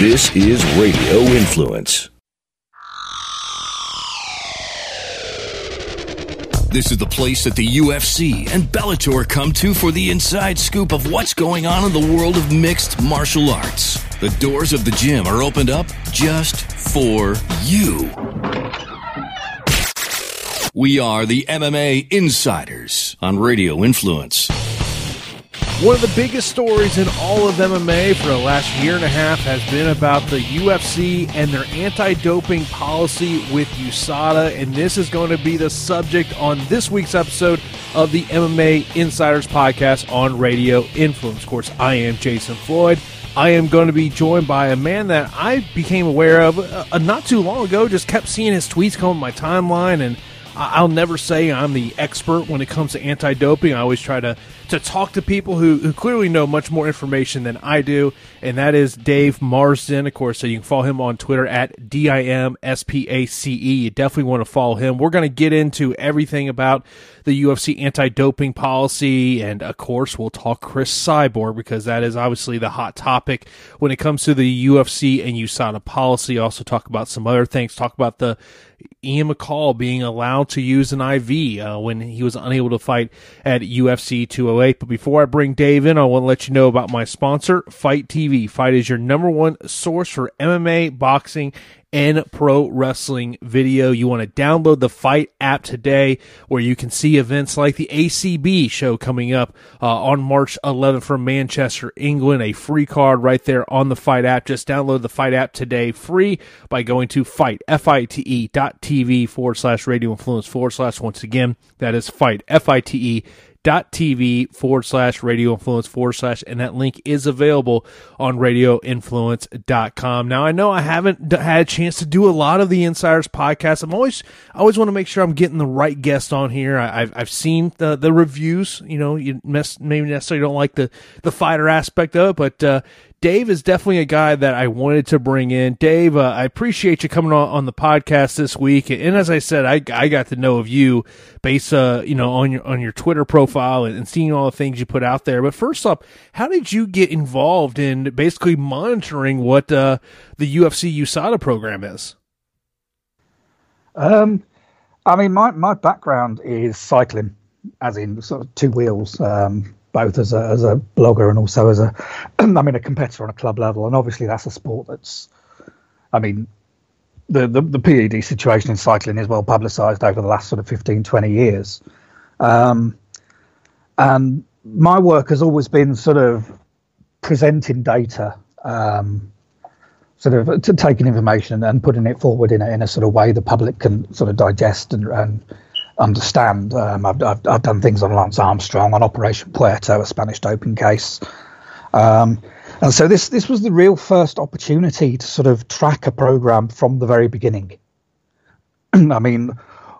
This is Radio Influence. This is the place that the UFC and Bellator come to for the inside scoop of what's going on in the world of mixed martial arts. The doors of the gym are opened up just for you. We are the MMA Insiders on Radio Influence. One of the biggest stories in all of MMA for the last year and a half has been about the UFC and their anti doping policy with USADA. And this is going to be the subject on this week's episode of the MMA Insiders podcast on Radio Influence. Of course, I am Jason Floyd. I am going to be joined by a man that I became aware of uh, not too long ago, just kept seeing his tweets come on my timeline and I'll never say I'm the expert when it comes to anti doping. I always try to, to talk to people who, who clearly know much more information than I do, and that is Dave Marsden. Of course, so you can follow him on Twitter at D I M S P A C E. You definitely want to follow him. We're going to get into everything about the UFC anti doping policy, and of course, we'll talk Cris Cyborg because that is obviously the hot topic when it comes to the UFC and USADA policy. Also, talk about some other things, talk about the Ian McCall being allowed to use an IV uh, when he was unable to fight at UFC 208. But before I bring Dave in, I want to let you know about my sponsor, FITE TV. FITE is your number one source for MMA, boxing, and pro wrestling video. You want to download the FITE app today where you can see events like the ACB show coming up uh, on March 11th from Manchester, England. A free card right there on the FITE app. Just download the FITE app today free by going to FITE, F-I-T-E dot TV forward slash radio influence forward slash once again. That is FITE, F-I-T-E TV forward slash radio influence forward slash, and that link is available on radioinfluence.com. Now, I know I haven't had a chance to do a lot of the Insiders podcast. I'm always, I always want to make sure I'm getting the right guest on here. I, have I've seen the, the reviews, you know, you mess, maybe necessarily don't like the, the fighter aspect of it, but, uh, Dave is definitely a guy that I wanted to bring in. Dave, uh, I appreciate you coming on, on the podcast this week. And as I said, I, I got to know of you based, uh, you know, on your, on your Twitter profile and, and seeing all the things you put out there. But first up, how did you get involved in basically monitoring what, uh, the UFC USADA program is? Um, I mean, my, my background is cycling, as in sort of two wheels. Um, both as a as a blogger and also as a I mean a competitor on a club level, and obviously that's a sport that's I mean the the, the PED situation in cycling is well publicised over the last sort of 15, 20 years, um, and my work has always been sort of presenting data. Um, sort of taking information and putting it forward in a, in a sort of way the public can sort of digest and, and understand. Um, I've, I've, I've, done things on Lance Armstrong, on Operation Puerto, a Spanish doping case. Um, and so this this was the real first opportunity to sort of track a program from the very beginning. I mean,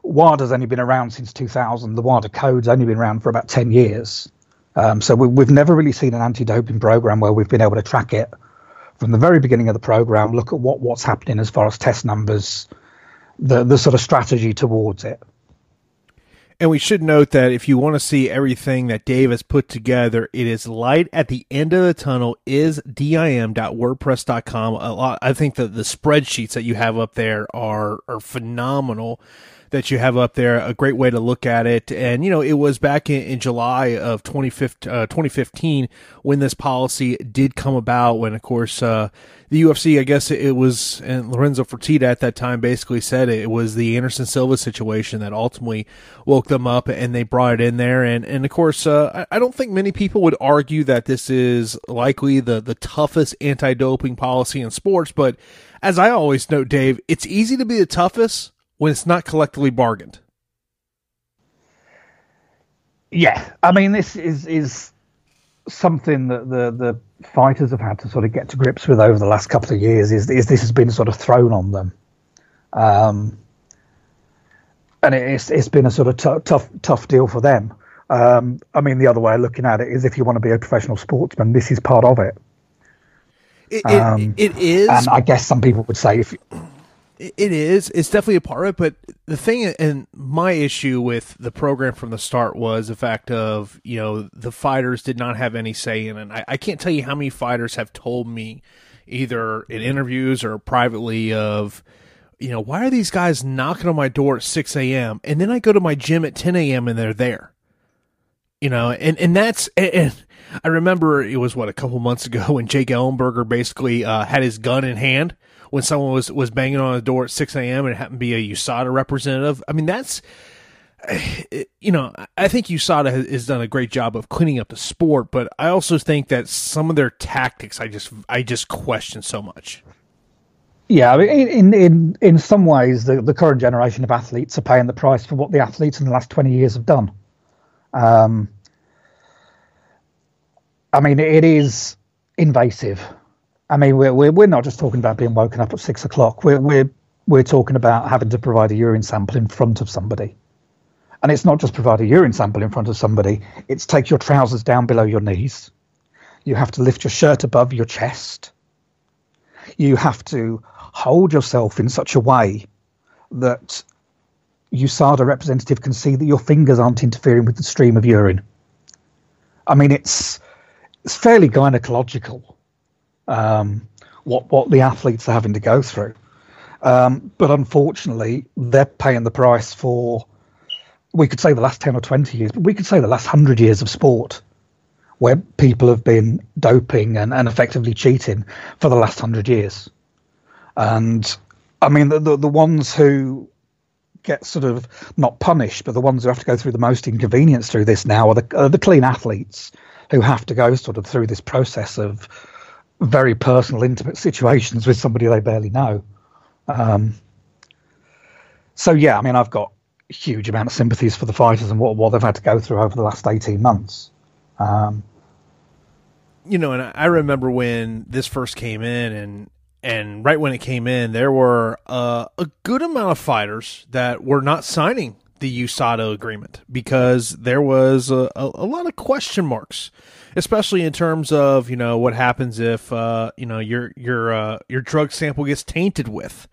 WADA's only been around since 2000. The WADA code's only been around for about 10 years. Um, so we, have never really seen an anti-doping program where we've been able to track it from the very beginning of the program, look at what, what's happening as far as test numbers, the the sort of strategy towards it. And we should note that if you want to see everything that Dave has put together, it is light at the end of the tunnel is dim.wordpress.com. A lot, I think that the spreadsheets that you have up there are, are phenomenal that you have up there. A great way to look at it. And, you know, it was back in, in July of 2015, uh, 2015 when this policy did come about when, of course, uh, the UFC, I guess it was, and Lorenzo Fertitta at that time basically said it, was the Anderson Silva situation that ultimately woke them up and they brought it in there. And, and of course, uh, I, I don't think many people would argue that this is likely the, the toughest anti doping policy in sports. But as I always note, Dave, it's easy to be the toughest when it's not collectively bargained. Yeah. I mean, this is, is something that the, the fighters have had to sort of get to grips with over the last couple of years is, is this has been sort of thrown on them. Um, and it's it's been a sort of t- tough tough deal for them. Um, I mean, the other way of looking at it is if you want to be a professional sportsman, this is part of it. It, um, it, it is, and I guess some people would say if it is. It's definitely a part of it. But the thing and my issue with the program from the start was the fact of, you know, the fighters did not have any say in it. I, I can't tell you how many fighters have told me either in interviews or privately of, you know, why are these guys knocking on my door at 6 a.m. and then I go to my gym at 10 a.m. and they're there? You know, and, and that's, and I remember it was what, a couple months ago when Jake Ellenberger basically uh, had his gun in hand when someone was, was banging on the door at 6 a.m. and it happened to be a USADA representative. I mean, that's, you know, I think USADA has, has, done a great job of cleaning up the sport, but I also think that some of their tactics, I just, I just question so much. Yeah, in in in some ways, the, the current generation of athletes are paying the price for what the athletes in the last twenty years have done. Um, I mean, it is invasive. I mean, we're, we're we're not just talking about being woken up at six o'clock. We're we're we're talking about having to provide a urine sample in front of somebody. And it's not just provide a urine sample in front of somebody, it's take your trousers down below your knees. You have to lift your shirt above your chest. You have to hold yourself in such a way that USADA representative can see that your fingers aren't interfering with the stream of urine. I mean, it's it's fairly gynecological um, what what the athletes are having to go through, um, but unfortunately, they're paying the price for we could say the last 10 or 20 years, but we could say the last 100 years of sport where people have been doping and, and effectively cheating for the last 100 years. And I mean, the, the, the ones who get sort of not punished, but the ones who have to go through the most inconvenience through this now are the, are the clean athletes who have to go sort of through this process of very personal, intimate situations with somebody they barely know. Um, so yeah, I mean, I've got huge amount of sympathies for the fighters and what what they've had to go through over the last eighteen months. Um, you know, and I remember when this first came in, and and right when it came in, there were uh, a good amount of fighters that were not signing the USADA agreement because there was a, a, a, lot of question marks, especially in terms of you know what happens if uh, you know your your uh, your drug sample gets tainted with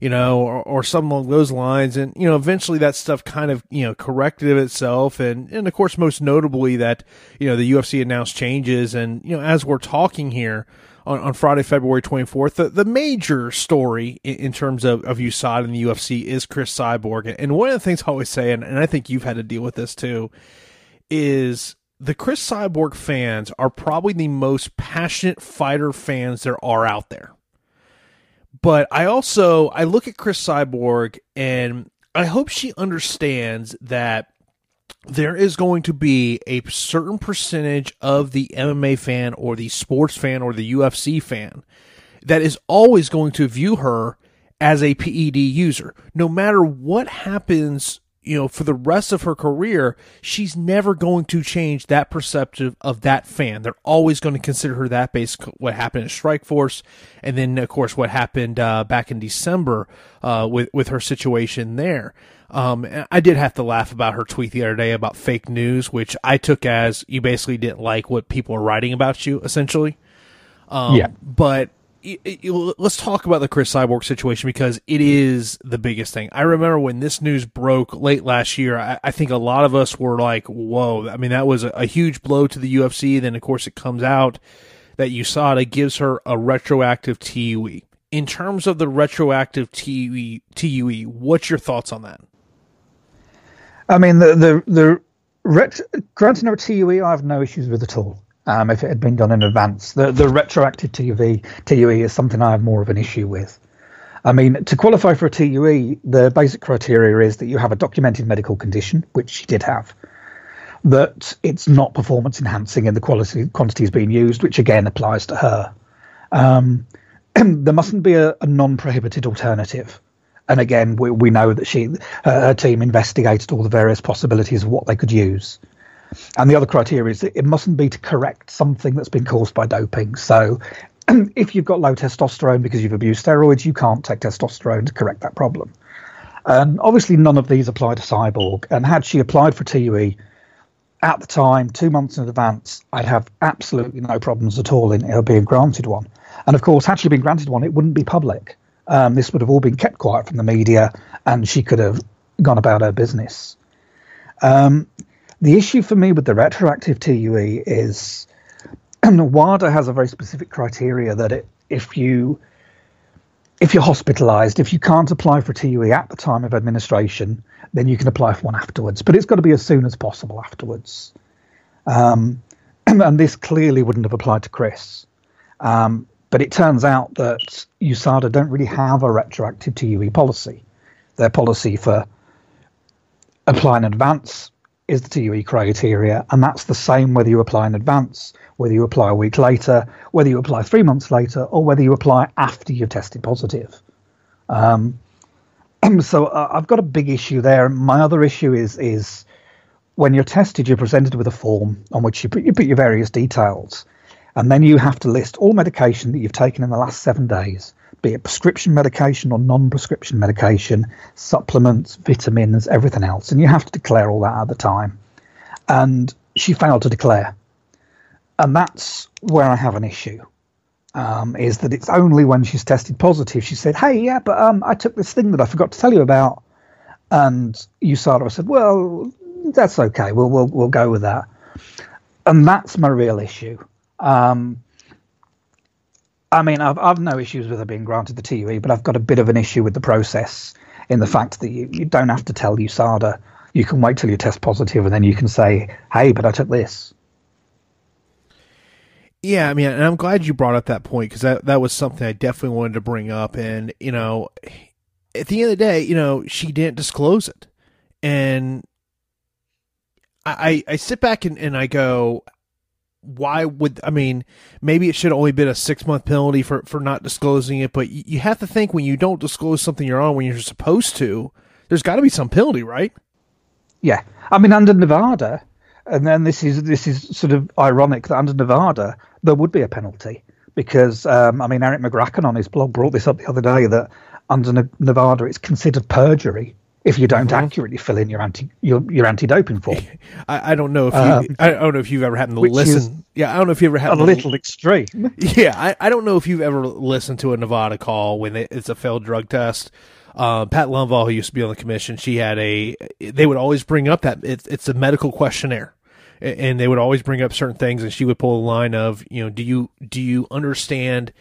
you know, or, or something along those lines. And, you know, eventually that stuff kind of, you know, corrected itself. And, and of course, most notably that, you know, the UFC announced changes. And, you know, as we're talking here on, on Friday, February 24th, the, the major story in, in terms of, of USADA and the UFC is Cris Cyborg. And one of the things I always say, and, and I think you've had to deal with this too, is the Cris Cyborg fans are probably the most passionate fighter fans there are out there but I also I look at Cris Cyborg and I hope she understands that there is going to be a certain percentage of the MMA fan or the sports fan or the UFC fan that is always going to view her as a PED user. No matter what happens you know, for the rest of her career, she's never going to change that perceptive of that fan. They're always going to consider her that based what happened at Strikeforce, and then of course what happened uh, back in December uh, with with her situation there. Um, I did have to laugh about her tweet the other day about fake news, which I took as you basically didn't like what people are writing about you, essentially. Um, yeah. But let's talk about the Cris Cyborg situation because it is the biggest thing. I remember when this news broke late last year. I, I think a lot of us were like, "Whoa!" I mean, that was a, a, huge blow to the UFC. Then, of course, it comes out that USADA gives her a retroactive TUE. In terms of the retroactive TUE, TUE, what's your thoughts on that? I mean, the the the ret- granting her a TUE, I have no issues with at all um, if it had been done in advance. The the retroactive TUE, TUE is something I have more of an issue with. I mean, to qualify for a TUE, the basic criteria is that you have a documented medical condition, which she did have, that it's not performance enhancing in the quality quantities being used, which again applies to her. Um, there mustn't be a, a non-prohibited alternative. And again, we, we know that she, her team investigated all the various possibilities of what they could use. And the other criteria is it mustn't be to correct something that's been caused by doping. So if you've got low testosterone because you've abused steroids, you can't take testosterone to correct that problem. And obviously, none of these apply to Cyborg. And had she applied for TUE at the time, two months in advance, I'd have absolutely no problems at all in her being granted one. And of course, had she been granted one, it wouldn't be public. Um, this would have all been kept quiet from the media, and she could have gone about her business. Um, the issue for me with the retroactive TUE is WADA has a very specific criteria that it if you if you're hospitalized, if you can't apply for a TUE at the time of administration, then you can apply for one afterwards. But it's got to be as soon as possible afterwards. Um, and, and, this clearly wouldn't have applied to Cris. Um, but it turns out that USADA don't really have a retroactive TUE policy. Their policy for applying in advance is the TUE criteria, and that's the same whether you apply in advance whether you apply a week later, whether you apply three months later, or whether you apply after you've tested positive. Um, so uh, I've got a big issue there. My other issue is is when you're tested, you're presented with a form on which you put, you put your various details, and then you have to list all medication that you've taken in the last seven days, be it prescription medication or non-prescription medication, supplements, vitamins, everything else, and you have to declare all that at the time. And she failed to declare and that's where I have an issue. Um, is that it's only when she's tested positive she said, "Hey, yeah, but um, I took this thing that I forgot to tell you about," and USADA said, "Well, that's okay. We'll we'll we'll go with that." And that's my real issue. Um, I mean, I've I've no issues with her being granted the TUE, but I've got a bit of an issue with the process in the fact that you, you don't have to tell USADA. You can wait till you test positive, and then you can say, "Hey, but I took this." Yeah, I mean, and I'm glad you brought up that point because that that was something I definitely wanted to bring up. And you know, at the end of the day, you know, she didn't disclose it, and I I sit back and, and I go, why would I mean? Maybe it should only been a six month penalty for for not disclosing it, but you, have to think when you don't disclose something you're on when you're supposed to, there's got to be some penalty, right? Yeah, I mean, under Nevada, and then this is this is sort of ironic that under Nevada there would be a penalty because um, I mean Erik Magraken on his blog brought this up the other day that under Nevada it's considered perjury if you don't mm-hmm. accurately fill in your anti your, your anti doping form. I, I, don't know if you, um, I don't know if you've ever had to listen. Yeah, I don't know if you ever had a little extreme. Yeah, I, I don't know if you've ever listened to a Nevada call when it's a failed drug test. Uh, Pat Lundvall, who used to be on the commission, she had a. They would always bring up that it's it's a medical questionnaire and they would always bring up certain things and she would pull a line of you know do you do you understand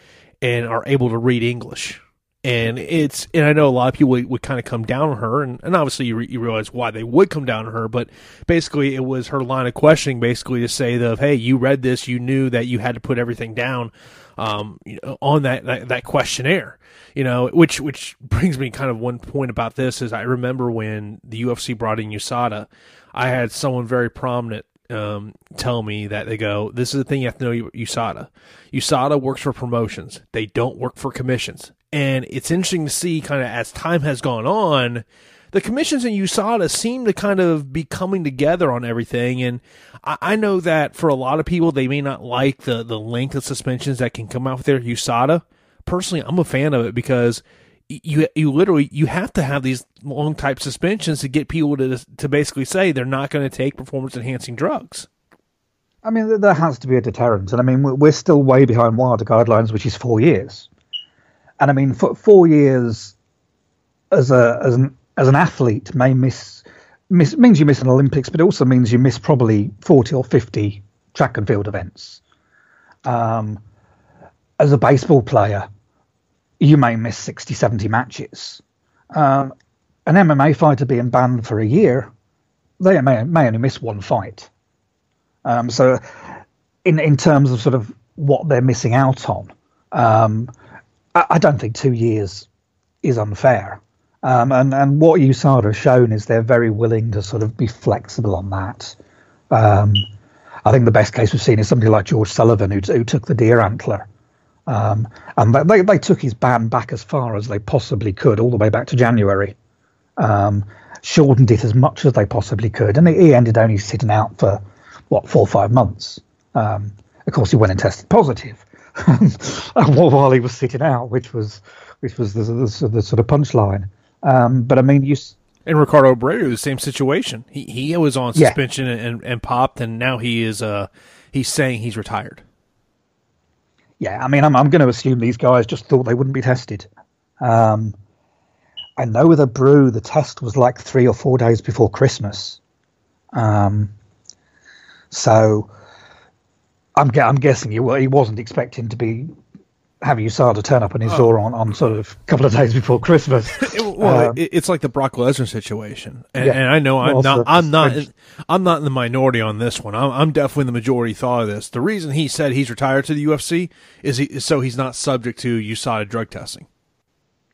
and are able to read english and it's and i know a lot of people would, would kind of come down on her and, and obviously you, re, you realize why they would come down on her but basically it was her line of questioning basically to say that hey you read this you knew that you had to put everything down um, you know, on that, that that questionnaire you know, which which brings me kind of one point about this is I remember when the UFC brought in USADA, I had someone very prominent um, tell me that they go, this is the thing you have to know USADA. USADA works for promotions. They don't work for commissions. And it's interesting to see kind of as time has gone on, the commissions in USADA seem to kind of be coming together on everything. And I, I know that for a lot of people, they may not like the, the length of suspensions that can come out with their USADA. Personally, I'm a fan of it because – you you literally you have to have these long type suspensions to get people to to basically say they're not going to take performance enhancing drugs. I mean, there has to be a deterrent, and I mean, we're still way behind WADA guidelines, which is four years. And I mean, for four years as a as an as an athlete may miss miss means you miss an Olympics, but it also means you miss probably forty or fifty track and field events. Um, as a baseball player, you may miss 60, 70 matches. Um, an MMA fighter being banned for a year, they may, may only miss one fight. Um, so, in in terms of sort of what they're missing out on, um, I, don't think two years is unfair. Um, and and what USADA has shown is they're very willing to sort of be flexible on that. Um, I think the best case we've seen is somebody like George Sullivan, who, who took the deer antler um, and they, they took his ban back as far as they possibly could, all the way back to January. Um, shortened it as much as they possibly could, and he ended only sitting out for what four or five months. Um, of course, he went and tested positive while he was sitting out, which was which was the, the, the sort of punchline. Um, but I mean, you. And Ricardo Abreu, the same situation. He he was on suspension yeah. and, and popped, and now he is uh he's saying he's retired yeah, I mean, I'm, I'm going to assume these guys just thought they wouldn't be tested. Um, I know with Abreu, the test was like three or four days before Christmas. Um, so I'm, I'm guessing he, he wasn't expecting to be have USADA turn up in his oh. door on, on sort of a couple of days before Christmas. well, um, it's like the Brock Lesnar situation, and, yeah. and I know I'm not, I'm not, in, I'm not in the minority on this one. I'm, I'm definitely in the majority thought of this. The reason he said he's retired to the UFC is, he, is so he's not subject to USADA drug testing.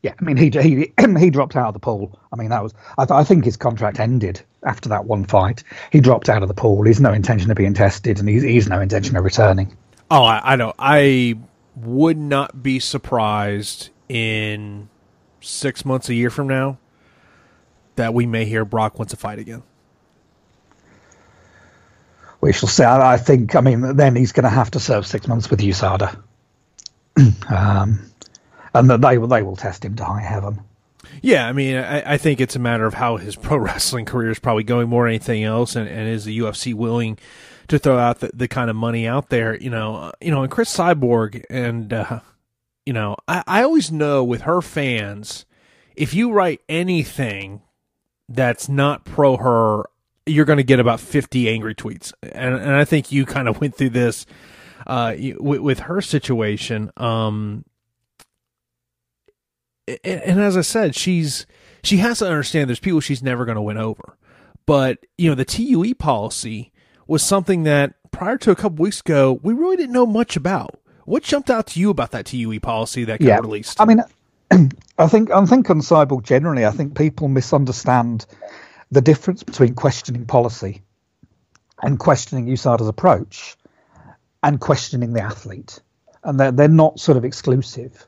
Yeah, I mean he he he dropped out of the pool. I mean that was I, th- I think his contract ended after that one fight. He dropped out of the pool. He's no intention of being tested, and he's he's no intention of returning. Oh, I, I know. I would not be surprised in six months, a year from now, that we may hear Brock wants to fight again. We shall see. I, I think. I mean, then he's going to have to serve six months with USADA, um, and that they will they will test him to high heaven. Yeah, I mean, I, I, think it's a matter of how his pro wrestling career is probably going more than anything else, and, and is the UFC willing to throw out the, the kind of money out there, you know, you know, and Cris Cyborg and, uh, you know, I, I always know with her fans, if you write anything that's not pro her, you're going to get about 50 angry tweets. And, and I think you kind of went through this, uh, with, with her situation. Um, and, as I said, she's, she has to understand there's people she's never going to win over. But, you know, the TUE policy, was something that prior to a couple weeks ago we really didn't know much about. What jumped out to you about that TUE policy that got yeah. released? I mean, I think I think on cyborg generally, I think people misunderstand the difference between questioning policy and questioning USADA's approach and questioning the athlete, and they're they're not sort of exclusive.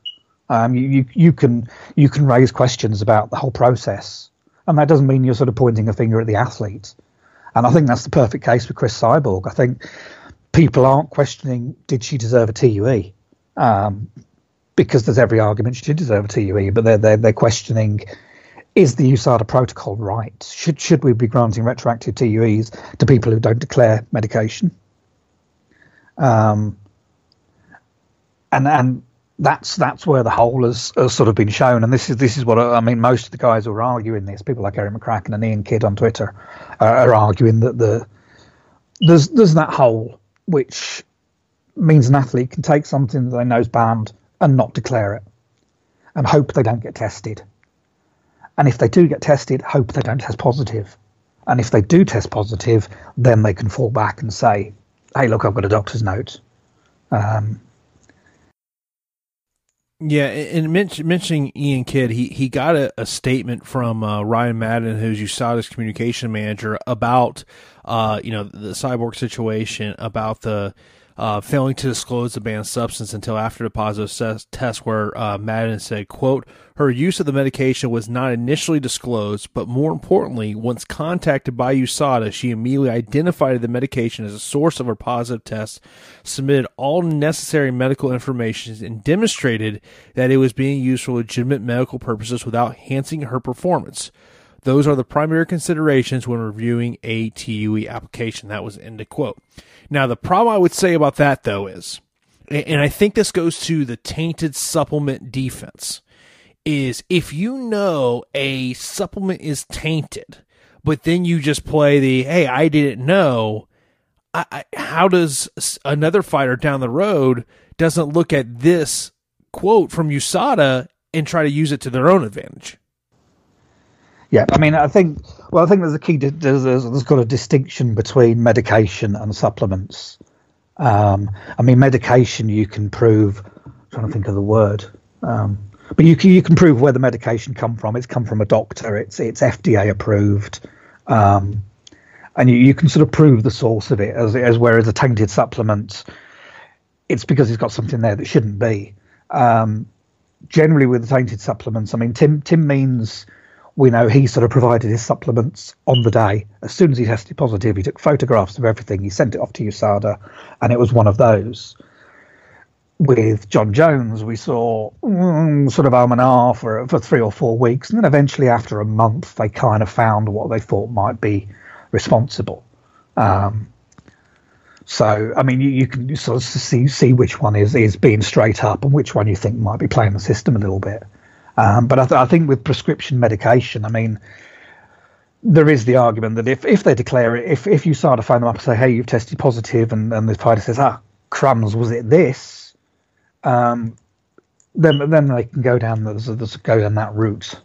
Um, you, you you can you can raise questions about the whole process, and that doesn't mean you're sort of pointing a finger at the athlete. And I think that's the perfect case for Cris Cyborg. I think people aren't questioning did she deserve a TUE, um, because there's every argument she did deserve a TUE, but they're they're, they're questioning is the USADA protocol right? Should should we be granting retroactive TUEs to people who don't declare medication? Um, and and that's that's where the hole has, has, sort of been shown, and this is this is what I mean. Most of the guys who are arguing this, people like Erik Magraken and Iain Kidd on Twitter, uh, are arguing that the there's there's that hole which means an athlete can take something that they know is banned and not declare it, and hope they don't get tested. And if they do get tested, hope they don't test positive. And if they do test positive, then they can fall back and say, "Hey, look, I've got a doctor's note." Um, yeah, and mentioning Iain Kidd, he he got a, a statement from uh, Ryan Madden, who's USADA's communication manager, about uh, you know the cyborg situation, about the uh, failing to disclose the banned substance until after the positive test, where uh, Madden said, "quote Her use of the medication was not initially disclosed, but more importantly, once contacted by USADA, she immediately identified the medication as a source of her positive test, submitted all necessary medical information, and demonstrated that it was being used for legitimate medical purposes without enhancing her performance." Those are the primary considerations when reviewing a TUE application. That was end of quote. Now, the problem I would say about that, though, is, and I think this goes to the tainted supplement defense, is if you know a supplement is tainted, but then you just play the, hey, I didn't know, I, I, how does another fighter down the road doesn't look at this quote from USADA and try to use it to their own advantage? Yeah, I mean, I think well, I think there's a key. There's, there's, got a distinction between medication and supplements. Um, I mean, medication you can prove. I'm trying to think of the word, um, but you can you can prove where the medication come from. It's come from a doctor. It's it's FDA approved, um, and you, you can sort of prove the source of it. As as whereas a tainted supplement, it's because it's got something there that shouldn't be. Um, generally, with the tainted supplements, I mean, Tim Tim Means we know he sort of provided his supplements on the day. As soon as he tested positive, he took photographs of everything. He sent it off to USADA, and it was one of those. With Jon Jones, we saw mm, sort of arm and arm for, for three or four weeks, and then eventually, after a month, they kind of found what they thought might be responsible. Um, so, I mean, you, you can sort of see see which one is is being straight up and which one you think might be playing the system a little bit. Um, but I, th- I, think with prescription medication, I mean, there is the argument that if, if they declare it, if, if you start to phone them up and say, hey, you've tested positive, and, and the fighter says, ah, crumbs, was it this? Um, then then they can go down the, go down that route.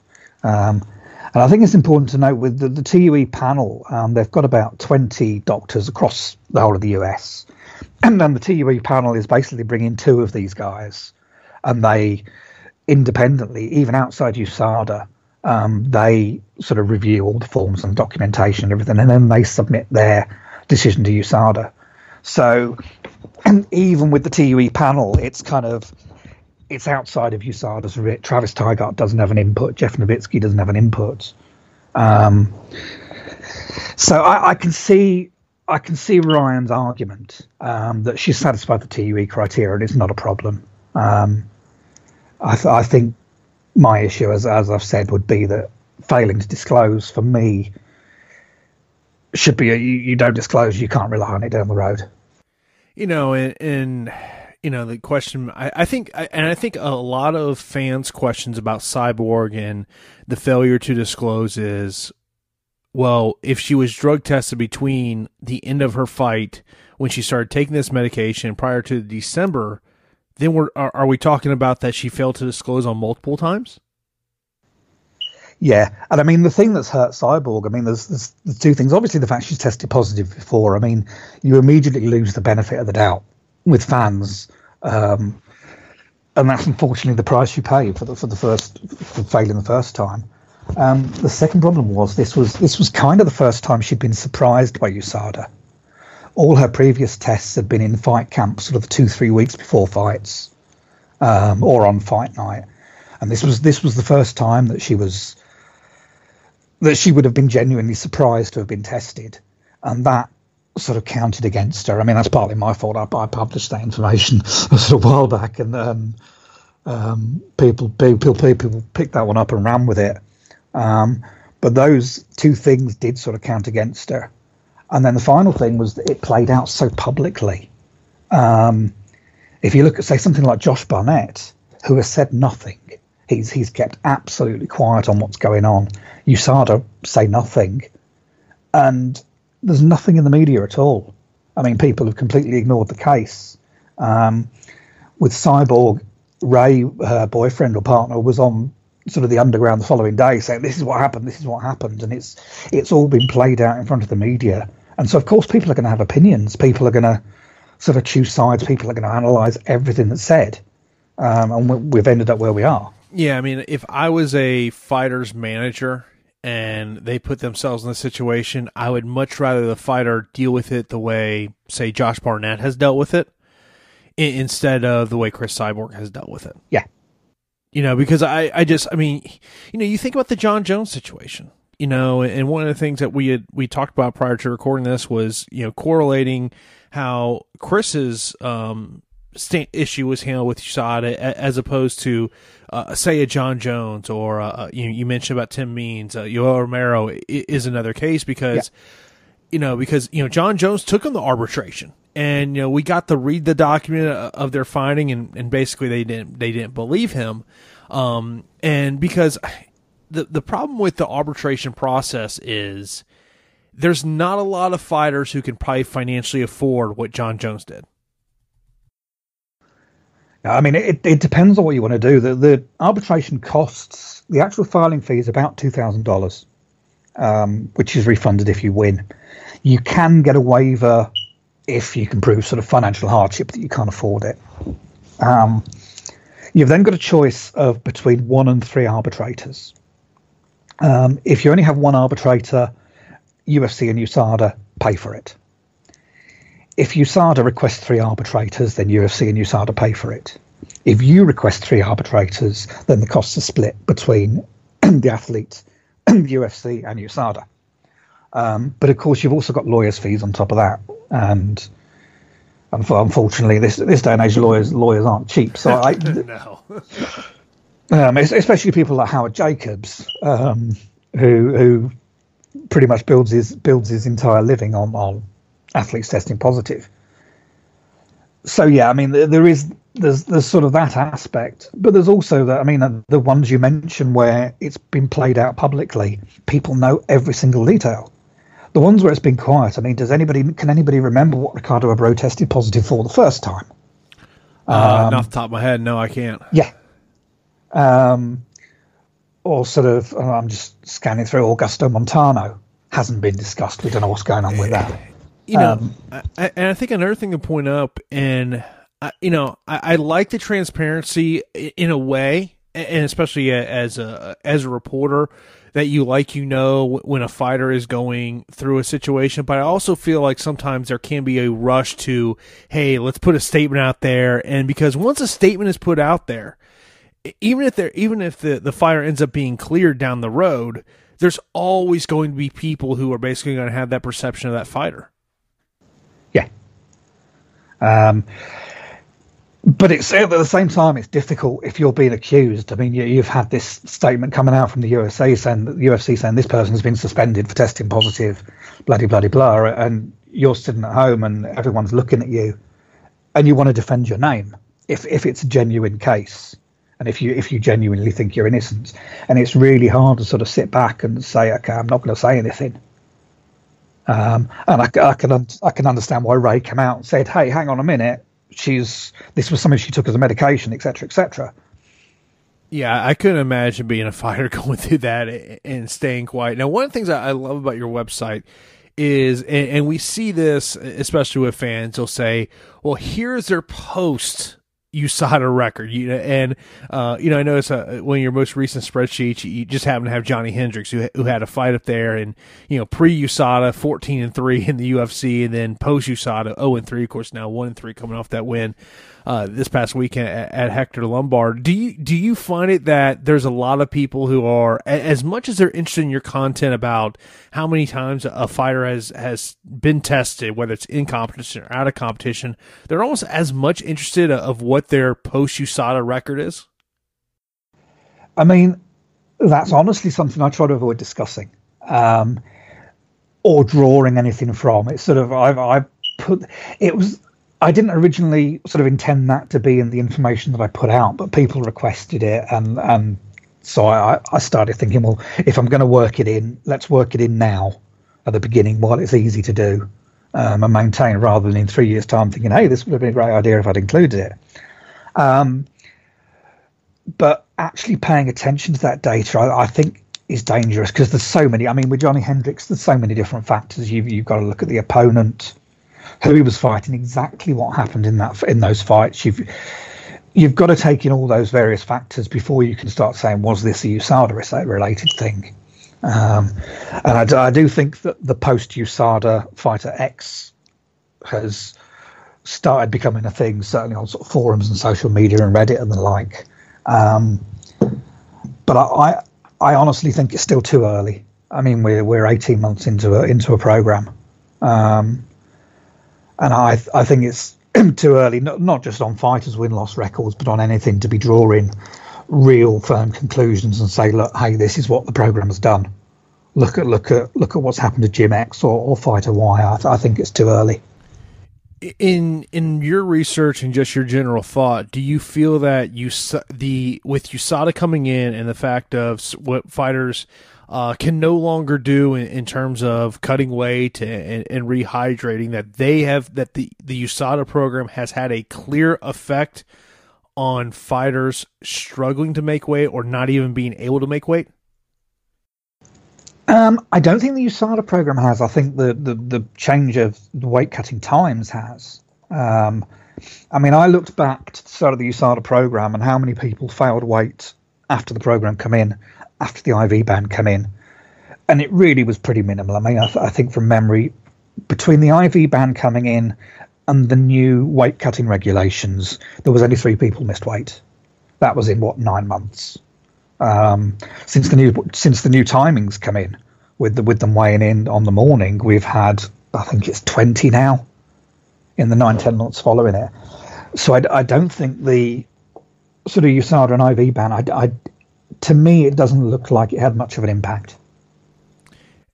Um, and I think it's important to note with the, the TUE panel, um, they've got about 20 doctors across the whole of the US. And then the TUE panel is basically bringing two of these guys, and they independently, even outside USADA, um, they sort of review all the forms and documentation and everything, and then they submit their decision to USADA. So, and even with the TUE panel, it's kind of it's outside of USADA's remit. Travis Tygart doesn't have an input. Jeff Novitzky doesn't have an input. Um, so I, I, can see I can see Ryan's argument um, that she's satisfied the TUE criteria and it's not a problem. Um, I, th- I, think my issue, as as I've said, would be that failing to disclose for me should be a, you, you don't disclose, you can't rely on it down the road. You know, and you know the question I, I think and I think a lot of fans questions about Cyborg and the failure to disclose is well if she was drug tested between the end of her fight when she started taking this medication prior to December then we're are, are we talking about that she failed to disclose on multiple times yeah, and I mean the thing that's hurt Cyborg. I mean, there's, there's, there's two things. Obviously, the fact she's tested positive before. I mean, you immediately lose the benefit of the doubt with fans, um, and that's unfortunately the price you pay for the for the first for failing the first time. Um, the second problem was this was this was kind of the first time she'd been surprised by USADA. All her previous tests had been in fight camps, sort of two three weeks before fights, um, or on fight night, and this was this was the first time that she was that she would have been genuinely surprised to have been tested, and that sort of counted against her. I mean, that's partly my fault. I, I published that information a sort of while back, and um, um, people, people people picked that one up and ran with it. Um, but those two things did sort of count against her. And then the final thing was that it played out so publicly. Um, if you look at, say, something like Josh Barnett, who has said nothing, he's he's kept absolutely quiet on what's going on. USADA say nothing, and there's nothing in the media at all. I mean, people have completely ignored the case. Um, with Cyborg, Ray, her boyfriend or partner, was on sort of the underground the following day saying, "This is what happened. This is what happened," and it's it's all been played out in front of the media. And so, of course, people are going to have opinions. People are going to sort of choose sides. People are going to analyze everything that's said, um, and we've ended up where we are. Yeah, I mean, if I was a fighter's manager and they put themselves in the situation, I would much rather the fighter deal with it the way, say, Josh Barnett has dealt with it, instead of the way Cris Cyborg has dealt with it. Yeah. You know, because I, I just, I mean, you know, you think about the Jon Jones situation, you know, and one of the things that we had, we talked about prior to recording this was, you know, correlating how Cris's, um, st- issue was handled with USADA as opposed to, uh, say, a Jon Jones or uh, uh, you, you mentioned about Tim Means, uh, Yoel Romero is another case because, yeah. you know, because you know Jon Jones took him to arbitration, and you know we got to read the document uh, of their finding, and, and basically they didn't they didn't believe him, um, and because the the problem with the arbitration process is there's not a lot of fighters who can probably financially afford what Jon Jones did. I mean, it, it depends on what you want to do. The, the arbitration costs, the actual filing fee is about $2,000, um, which is refunded if you win. You can get a waiver if you can prove sort of financial hardship that you can't afford it. Um, you've then got a choice of between one and three arbitrators. Um, if you only have one arbitrator, UFC and USADA pay for it if USADA requests three arbitrators, then UFC and USADA pay for it. If you request three arbitrators, then the costs are split between the athlete, UFC, and USADA. Um, but of course, you've also got lawyers' fees on top of that, and unfortunately, this this day and age, lawyers lawyers aren't cheap. So I no. um, especially people like Howard Jacobs, um, who who pretty much builds his builds his entire living on on athletes testing positive. So yeah, I mean, there is there's there's sort of that aspect, but there's also that I mean, the ones you mentioned where it's been played out publicly, people know every single detail. The ones where it's been quiet, I mean, does anybody can anybody remember what Ricardo Abreu tested positive for the first time? Uh, um, off the top of my head, no, I can't. Yeah, Um, or sort of, oh, I'm just scanning through Augusto Montano hasn't been discussed. We don't know what's going on with that. You know, um, I, and I think another thing to point up, and I, you know, I, I like the transparency in a way, and especially as a as a reporter that you like you know when a fighter is going through a situation but i also feel like sometimes there can be a rush to hey let's put a statement out there and because once a statement is put out there even if there even if the the fire ends up being cleared down the road there's always going to be people who are basically going to have that perception of that fighter. Yeah. Um but it's at the same time it's difficult if you're being accused. I mean, you, have had this statement coming out from the USA saying the UFC saying this person has been suspended for testing positive, bloody bloody blah, and you're sitting at home and everyone's looking at you, and you want to defend your name if if it's a genuine case, and if you if you genuinely think you're innocent, and it's really hard to sort of sit back and say, okay, I'm not going to say anything. Um, and I, I can I can understand why Ray came out and said, hey, hang on a minute she's this was something she took as a medication, etc., etc. Yeah, I couldn't imagine being a fighter going through that and staying quiet. Now, one of the things I love about your website is, and we see this especially with fans, they'll say, "Well, here's their post USADA record. You know, and uh, you know, I noticed uh, one of your most recent spreadsheets, you just happen to have Johnny Hendricks, who who had a fight up there, and you know, pre USADA, fourteen and three in the UFC, and then post USADA, zero and three, of course, now one and three coming off that win uh, this past weekend at, at, Hector Lombard. Do you do you find it that there's a lot of people who are as much as they're interested in your content about how many times a fighter has has been tested, whether it's in competition or out of competition, they're almost as much interested of what their post USADA record is. I mean, that's honestly something I try to avoid discussing. Um, or drawing anything from. It's sort of I've I put it was I didn't originally sort of intend that to be in the information that I put out, but people requested it, and and so I, I started thinking, well, if I'm going to work it in, let's work it in now at the beginning while it's easy to do um, and maintain, rather than in three years' time thinking, hey, this would have been a great idea if I'd included it. Um, but actually paying attention to that data, I, I think is dangerous because there's so many. I mean, with Johnny Hendricks, there's so many different factors. You've you've got to look at the opponent who he was fighting, exactly what happened in that in those fights. You've you've got to take in all those various factors before you can start saying was this a USADA related thing. Um, and I, I, do think that the post USADA fighter X has started becoming a thing, certainly on sort of forums and social media and Reddit and the like. Um, but I, I, I honestly think it's still too early. I mean, we're we're 18 months into a into a program. Um, and I I think it's too early, not, not just on fighters' win loss records, but on anything to be drawing real firm conclusions and say, look, hey, this is what the program has done. Look at look at look at what's happened to Jim X or, or Fighter Y. I, th- I think it's too early. In in your research and just your general thought, do you feel that you the with USADA coming in and the fact of what fighters uh, can no longer do in, in terms of cutting weight and, and, rehydrating that they have that the the USADA program has had a clear effect on fighters struggling to make weight or not even being able to make weight? Um, I don't think the USADA program has. I think the, the, the change of the weight cutting times has. Um, I mean, I looked back to the start of the USADA program and how many people failed weight after the program come in after the IV ban came in, and it really was pretty minimal. I mean, I, th- I think from memory, between the IV ban coming in and the new weight cutting regulations, there was only three people missed weight. That was in what nine months. Um, since the new since the new timings come in, with the, with them weighing in on the morning, we've had I think it's twenty now in the nine ten months following it. So I, I don't think the sort of USADA and IV ban. I, I to me, it doesn't look like it had much of an impact.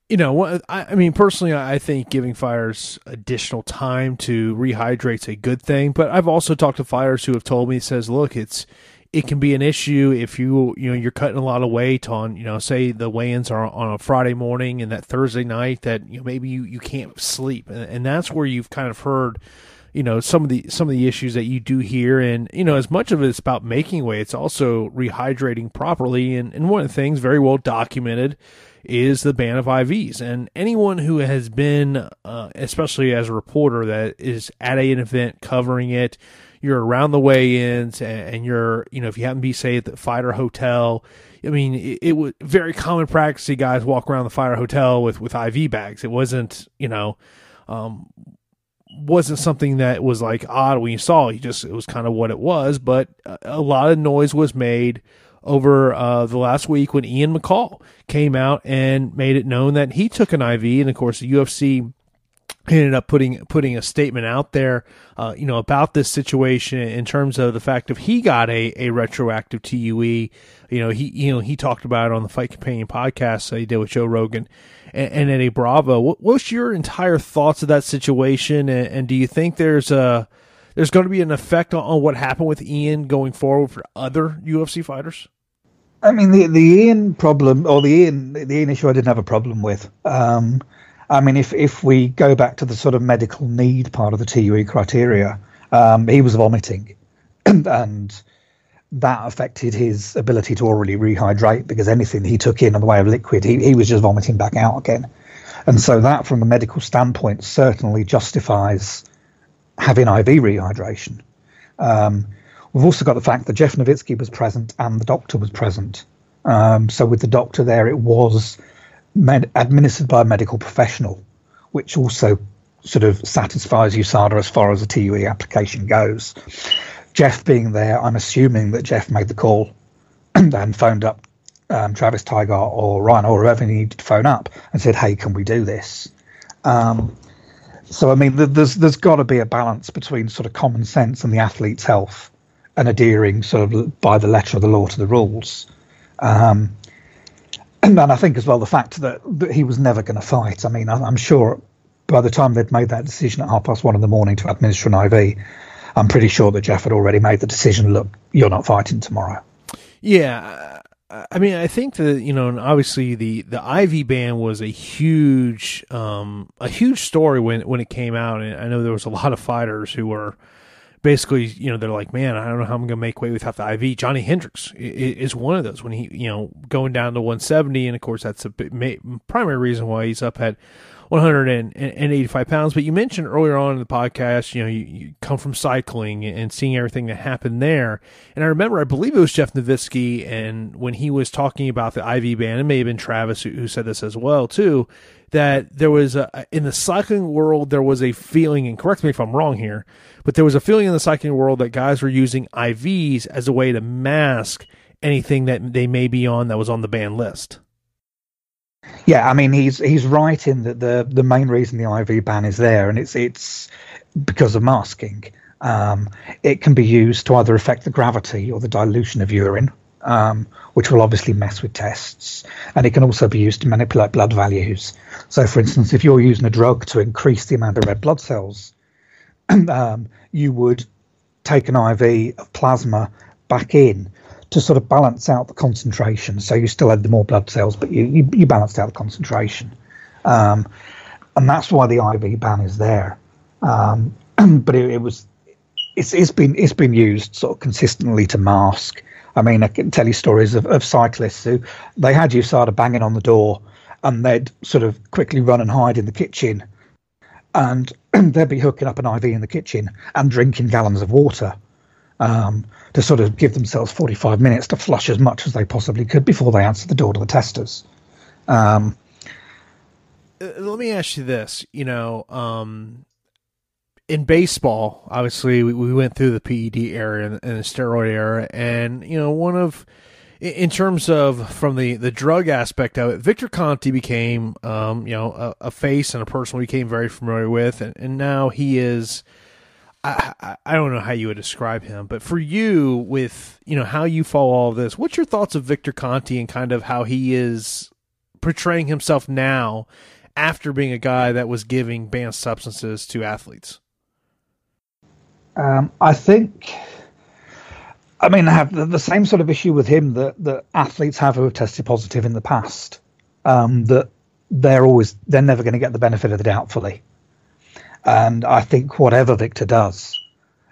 You know, I, mean, personally, I think giving fires additional time to rehydrate's a good thing. But I've also talked to fires who have told me, says, look, it's it can be an issue if you you know you're cutting a lot of weight on you know say the weigh-ins are on a Friday morning and that Thursday night that you know maybe you, you can't sleep and, and that's where you've kind of heard you know some of the some of the issues that you do hear and you know as much of it's about making weight it's also rehydrating properly and, and one of the things very well documented is the ban of IVs and anyone who has been uh, especially as a reporter that is at an event covering it you're around the weigh-ins and, and you're you know if you happen to be say at the fighter hotel I mean, it, it, was very common practice. See guys walk around the fighter hotel with with IV bags. It wasn't, you know, um, wasn't something that was like odd when you saw it. You just it was kind of what it was. But a lot of noise was made over uh, the last week when Ian McCall came out and made it known that he took an IV, and of course the UFC ended up putting putting a statement out there, uh, you know, about this situation in terms of the fact if he got a, a retroactive TUE, you know, he you know he talked about it on the Fight Companion podcast that he did with Joe Rogan and, and Eddie Bravo. What, what's your entire thoughts of that situation, and, and do you think there's a there's going to be an effect on, on, what happened with Ian going forward for other UFC fighters? I mean, the the Ian problem or the Ian the Ian issue, I didn't have a problem with. Um, I mean, if if we go back to the sort of medical need part of the TUE criteria, um, he was vomiting, and, and that affected his ability to orally rehydrate because anything he took in in the way of liquid, he, he was just vomiting back out again. And so that, from a medical standpoint, certainly justifies having IV rehydration. Um, we've also got the fact that Jeff Novitzky was present and the doctor was present. Um, so with the doctor there, it was med- administered by a medical professional, which also sort of satisfies USADA as far as the TUE application goes. Jeff being there, I'm assuming that Jeff made the call and phoned up um, Travis Tygart or Ryan or whoever he needed to phone up and said, "Hey, can we do this?" Um, so I mean, there's there's got to be a balance between sort of common sense and the athlete's health, and adhering sort of by the letter of the law to the rules. Um, and then I think as well the fact that, that he was never going to fight. I mean, I'm sure by the time they'd made that decision at half past one in the morning to administer an IV, I'm pretty sure that Jeff had already made the decision. Look, you're not fighting tomorrow. Yeah, I mean, I think that you know, and obviously the the IV ban was a huge, um, a huge story when when it came out, and I know there was a lot of fighters who were basically, you know, they're like, man, I don't know how I'm going to make weight without the IV. Johnny Hendricks is one of those when he, you know, going down to 170, and of course that's a primary reason why he's up at 185 pounds. But you mentioned earlier on in the podcast, you know, you, you, come from cycling and seeing everything that happened there. And I remember, I believe it was Jeff Novitzky, and when he was talking about the IV ban, it may have been Travis who, who said this as well too, that there was a, in the cycling world there was a feeling, and correct me if I'm wrong here, but there was a feeling in the cycling world that guys were using IVs as a way to mask anything that they may be on that was on the ban list. Yeah, I mean he's he's right in that the the main reason the IV ban is there, and it's it's because of masking. Um, it can be used to either affect the gravity or the dilution of urine, um, which will obviously mess with tests, and it can also be used to manipulate blood values. So, for instance, if you're using a drug to increase the amount of red blood cells, um, you would take an IV of plasma back in to sort of balance out the concentration. So you still had the more blood cells, but you, you, you balanced out the concentration. Um, and that's why the IV ban is there. Um, but it, it, was it's, it's been it's been used sort of consistently to mask. I mean, I can tell you stories of, of cyclists who they had USADA banging on the door, and they'd sort of quickly run and hide in the kitchen, and they'd be hooking up an IV in the kitchen and drinking gallons of water um, to sort of give themselves 45 minutes to flush as much as they possibly could before they answer the door to the testers. Um, uh, Let me ask you this: you know, um, in baseball, obviously we, we, went through the PED era and, and the steroid era, and you know, one of in terms of from the, the drug aspect of it, Victor Conte became, um, you know, a, a, face and a person we became very familiar with, and, and now he is I, I don't know how you would describe him, but for you, with you know how you follow all this, what's your thoughts of Victor Conte and kind of how he is portraying himself now after being a guy that was giving banned substances to athletes? Um, I think, I mean, I have the, the, same sort of issue with him that, that athletes have who have tested positive in the past. Um, that they're always they're never going to get the benefit of the doubt fully. And I think whatever Victor does,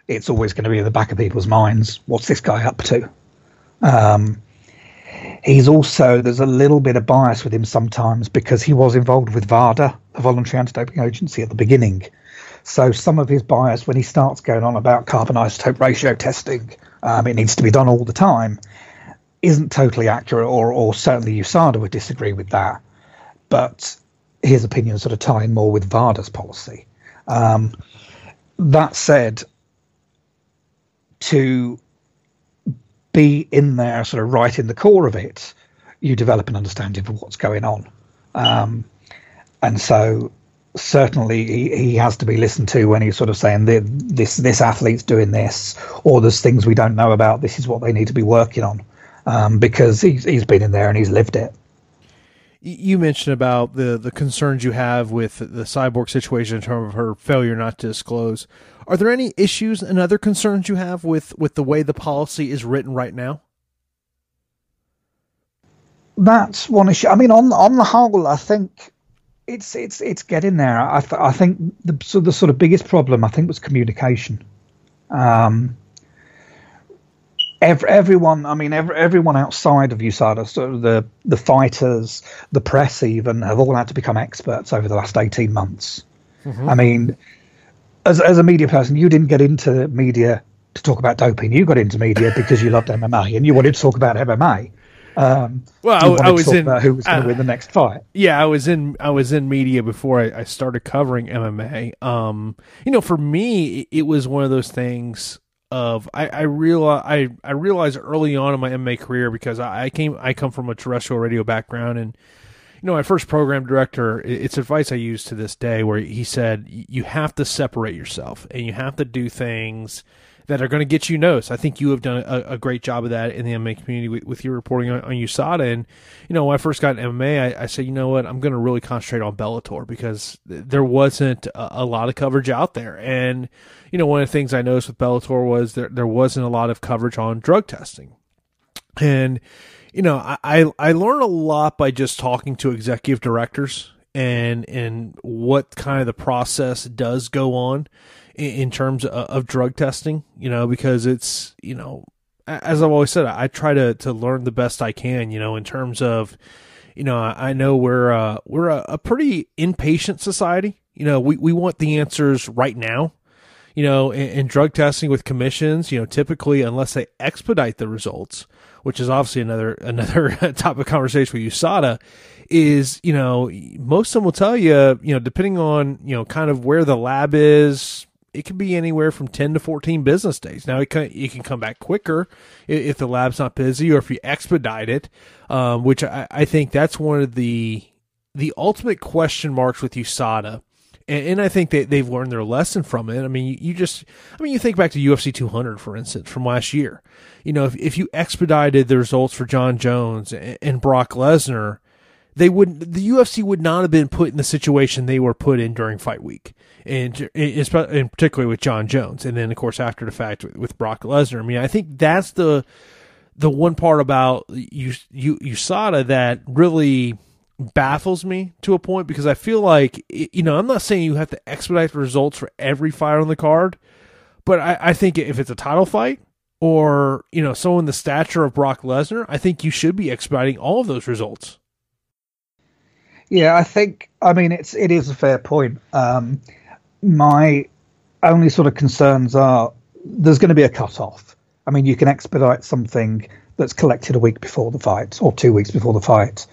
it's always going to be in the back of people's minds. What's this guy up to? Um, he's also there's a little bit of bias with him sometimes because he was involved with VADA, the voluntary anti-doping agency, at the beginning. So some of his bias when he starts going on about carbon isotope ratio testing, um, it needs to be done all the time, isn't totally accurate, or or certainly USADA would disagree with that. But his opinions sort of tie in more with VADA's policy. Um, that said, to be in there, sort of right in the core of it, you develop an understanding of what's going on. Um, and so certainly he, he has to be listened to when he's sort of saying this this athlete's doing this or there's things we don't know about. This is what they need to be working on. Um, because he's, he's been in there and he's lived it you mentioned about the the concerns you have with the cyborg situation in terms of her failure not to disclose. Are there any issues and other concerns you have with with the way the policy is written right now? That's one issue. I mean, on on the whole, I think it's it's it's getting there. I th- I think the so the sort of biggest problem I think was communication. Um, every, everyone, I mean, every, everyone outside of USADA, so the the fighters, the press, even have all had to become experts over the last eighteen months. Mm-hmm. I mean, as as a media person, you didn't get into media to talk about doping. You got into media because you loved MMA and you wanted to talk about MMA. Um, well, I, I was in who was going to uh, win the next fight. Yeah, I was in I was in media before I, I started covering MMA. Um, you know, for me, it, it was one of those things of I I realize I I realized early on in my MMA career because I, I came I come from a terrestrial radio background and you know my first program director it's advice I use to this day where he said you have to separate yourself and you have to do things that are going to get you noticed. I think you have done a, a, great job of that in the MMA community with, with your reporting on, on, USADA. And, you know, when I first got in MMA, I, I said, you know what, I'm going to really concentrate on Bellator because there wasn't a, a, lot of coverage out there. And, you know, one of the things I noticed with Bellator was there, there wasn't a lot of coverage on drug testing. And, you know, I, I, I learned a lot by just talking to executive directors and and what kind of the process does go on in, in terms of, of, drug testing, you know, because it's, you know, as I've always said, I try to, to learn the best I can, you know, in terms of, you know, I, I know we're, uh, we're a, a pretty impatient society. You know, we, we want the answers right now you know, in, in, drug testing with commissions, you know, typically unless they expedite the results, which is obviously another another topic of conversation with USADA, is you know most of them will tell you, you know, depending on you know kind of where the lab is, it can be anywhere from 10 to 14 business days. Now, it can, it can come back quicker if the lab's not busy or if you expedite it, um, which I, I, think that's one of the the ultimate question marks with USADA. And, and I think that they've learned their lesson from it. I mean, you, just, I mean, you think back to UFC 200, for instance, from last year. You know, if, if you expedited the results for Jon Jones and, and Brock Lesnar, they wouldn't, the UFC would not have been put in the situation they were put in during fight week and in particularly with Jon Jones, and then of course after the fact with, with Brock Lesnar. I mean, I think that's the the one part about you you USADA that really baffles me to a point because I feel like you know I'm not saying you have to expedite the results for every fight on the card, but I, I think if it's a title fight or you know someone the stature of Brock Lesnar, I think you should be expediting all of those results. Yeah, I think I mean it's it is a fair point. Um, my only sort of concerns are there's going to be a cut off. I mean, you can expedite something that's collected a week before the fight or two weeks before the fight,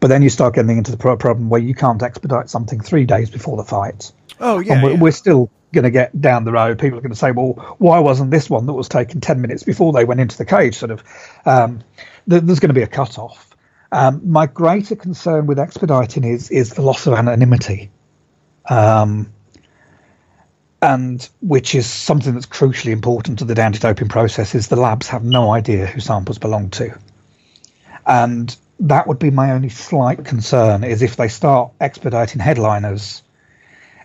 but then you start getting into the problem where you can't expedite something three days before the fight. Oh yeah, we're, yeah. we're, still going to get down the road. People are going to say, "Well, why wasn't this one that was taken ten minutes before they went into the cage?" Sort of, um, th- there's going to be a cut off. Um, my greater concern with expediting is is the loss of anonymity. Um, and which is something that's crucially important to the anti-doping process is the labs have no idea who samples belong to and that would be my only slight concern is if they start expediting headliners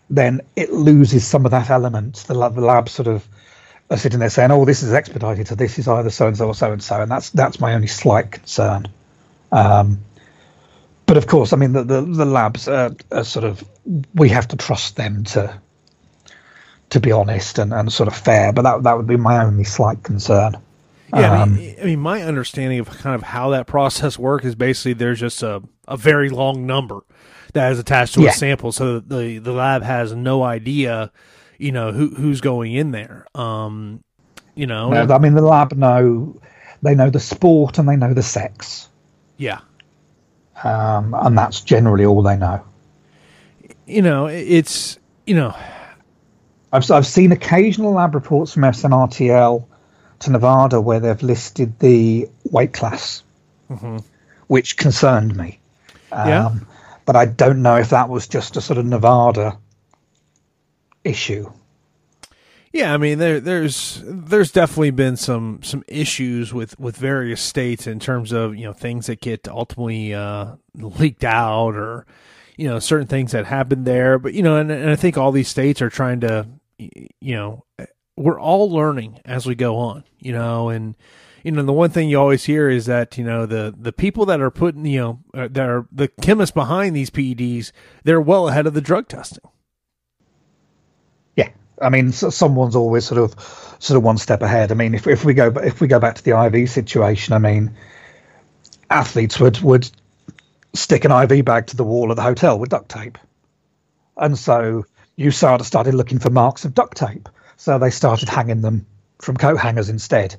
then it loses some of that element the lab, the lab sort of are sitting there saying oh this is expedited so this is either so and so or so and so and that's that's my only slight concern um, but of course i mean the the, the labs are, are sort of we have to trust them to to be honest, and, and sort of fair. But that that would be my only slight concern. Yeah, um, I, mean, I mean, my understanding of kind of how that process works is basically there's just a, a very long number that is attached to yeah. a sample, so the the lab has no idea, you know, who who's going in there. Um, you know, no, I mean, the lab know they know the sport and they know the sex. Yeah, um, and that's generally all they know. You know, it's you know, I've I've seen occasional lab reports from SMRTL to Nevada where they've listed the weight class, mm-hmm. which concerned me. Um, yeah. But I don't know if that was just a sort of Nevada issue. Yeah, I mean there there's there's definitely been some some issues with with various states in terms of you know things that get ultimately uh, leaked out or you know certain things that happen there. But you know, and, and I think all these states are trying to you know we're all learning as we go on, you know, and you know the one thing you always hear is that you know the the people that are putting you know uh, that are the chemists behind these PEDs, they're well ahead of the drug testing. Yeah, I mean, so someone's always sort of sort of one step ahead. I mean, if if we go if we go back to the IV situation, I mean, athletes would would stick an IV bag to the wall of the hotel with duct tape, and so USADA started looking for marks of duct tape so they started hanging them from coat hangers instead.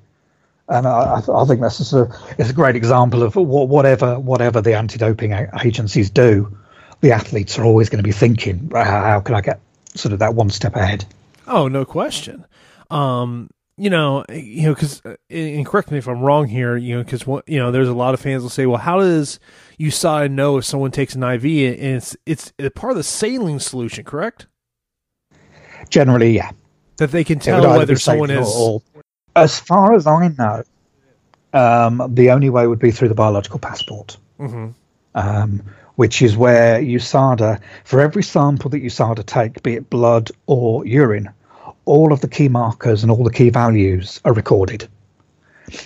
And I, I think that's just a it's a great example of whatever whatever the anti-doping agencies do, the athletes are always going to be thinking, how can I get sort of that one step ahead? Oh, no question. Um, you know, you know, because uh, and correct me if I'm wrong here, you know, because you know, there's a lot of fans will say, well, how does you USADA know if someone takes an IV and it's it's part of the saline solution, correct? Generally, yeah that they can tell whether someone is. As far as I know, um, the only way would be through the biological passport, mm-hmm. um, which is where USADA, for every sample that USADA take, be it blood or urine, all of the key markers and all the key values are recorded.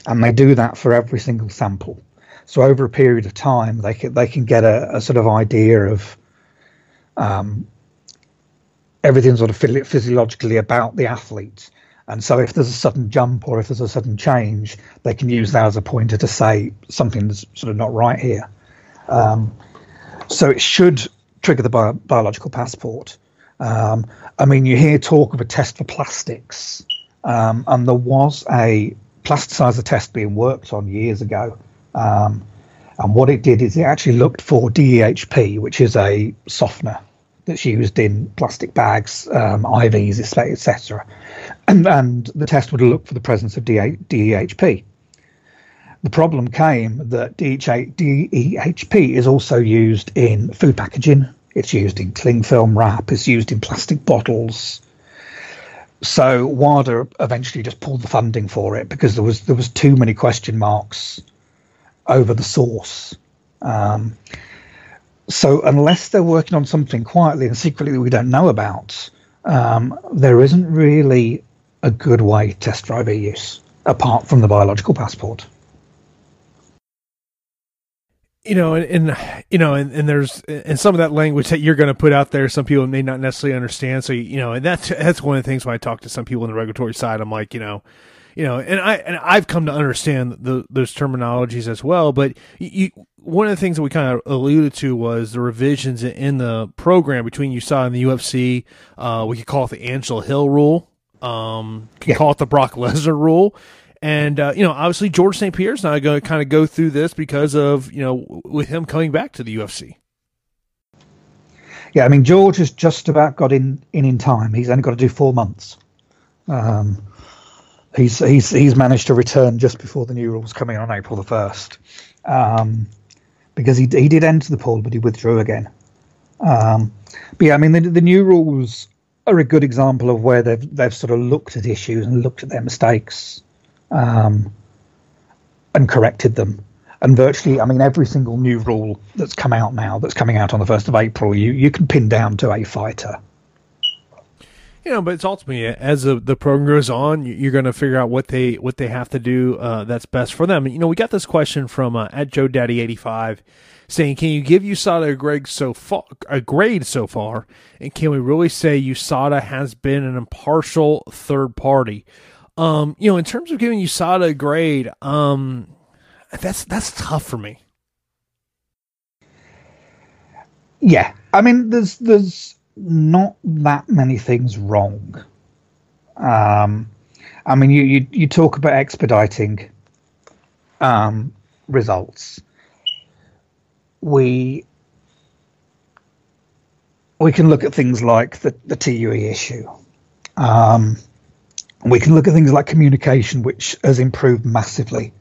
And they do that for every single sample. So over a period of time, they can, they can get a, a sort of idea of um, everything sort of physiologically about the athlete. And so, if there's a sudden jump or if there's a sudden change, they can use that as a pointer to say something's sort of not right here. Um, so, it should trigger the bio- biological passport. Um, I mean, you hear talk of a test for plastics, um, and there was a plasticizer test being worked on years ago. Um, and what it did is it actually looked for DEHP, which is a softener that's used in plastic bags, um, IVs, etc. And, and the test would look for the presence of DEHP. The problem came that DEHP is also used in food packaging. It's used in cling film wrap. It's used in plastic bottles. So WADA eventually just pulled the funding for it because there was there was too many question marks over the source. Um, so unless they're working on something quietly and secretly that we don't know about, um, there isn't really a good way to test driver use apart from the biological passport. You know, and, and you know, and, and there's and some of that language that you're going to put out there, some people may not necessarily understand. So you know, and that's that's one of the things when I talk to some people on the regulatory side, I'm like, you know, you know, and I and I've come to understand the, those terminologies as well. But you, one of the things that we kind of alluded to was the revisions in the program between USADA and the UFC. Uh, we could call it the Angela Hill rule. Um, could yeah. call it the Brock Lesnar rule. And uh, you know, obviously George St. Pierre's not going to kind of go through this because of you know with him coming back to the UFC. Yeah, I mean George has just about got in in in time. He's only got to do four months. Um, he's he's he's managed to return just before the new rules coming on April the first, um, because he he did enter the pool, but he withdrew again. Um, but yeah, I mean the the new rules are a good example of where they've they've sort of looked at issues and looked at their mistakes, um, and corrected them. And virtually, I mean, every single new rule that's come out now, that's coming out on the first of April, you you can pin down to a fighter. You know, but it's ultimately as the, the program goes on, you're going to figure out what they what they have to do uh, that's best for them. You know, we got this question from uh, at Joe Daddy eighty five saying, "Can you give USADA a grade so far? A grade so far, and can we really say USADA has been an impartial third party?" Um, you know, in terms of giving USADA a grade, um, that's that's tough for me. Yeah, I mean, there's there's not that many things wrong. Um, I mean, you, you, you talk about expediting um, results. We we can look at things like the, the TUE issue. Um, we can look at things like communication, which has improved massively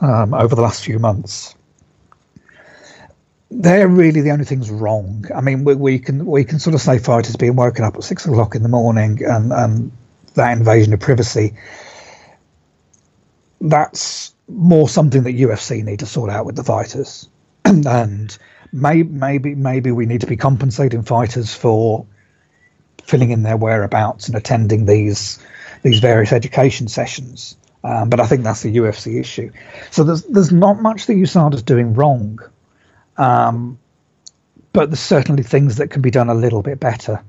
um, over the last few months they're really the only things wrong. I mean, we, we can we can sort of say fighters being woken up at six o'clock in the morning and, and that invasion of privacy. That's more something that UFC need to sort out with the fighters, and may, maybe maybe we need to be compensating fighters for filling in their whereabouts and attending these these various education sessions. Um, but I think that's the UFC issue. So there's there's not much that USADA's doing wrong um, but there's certainly things that can be done a little bit better,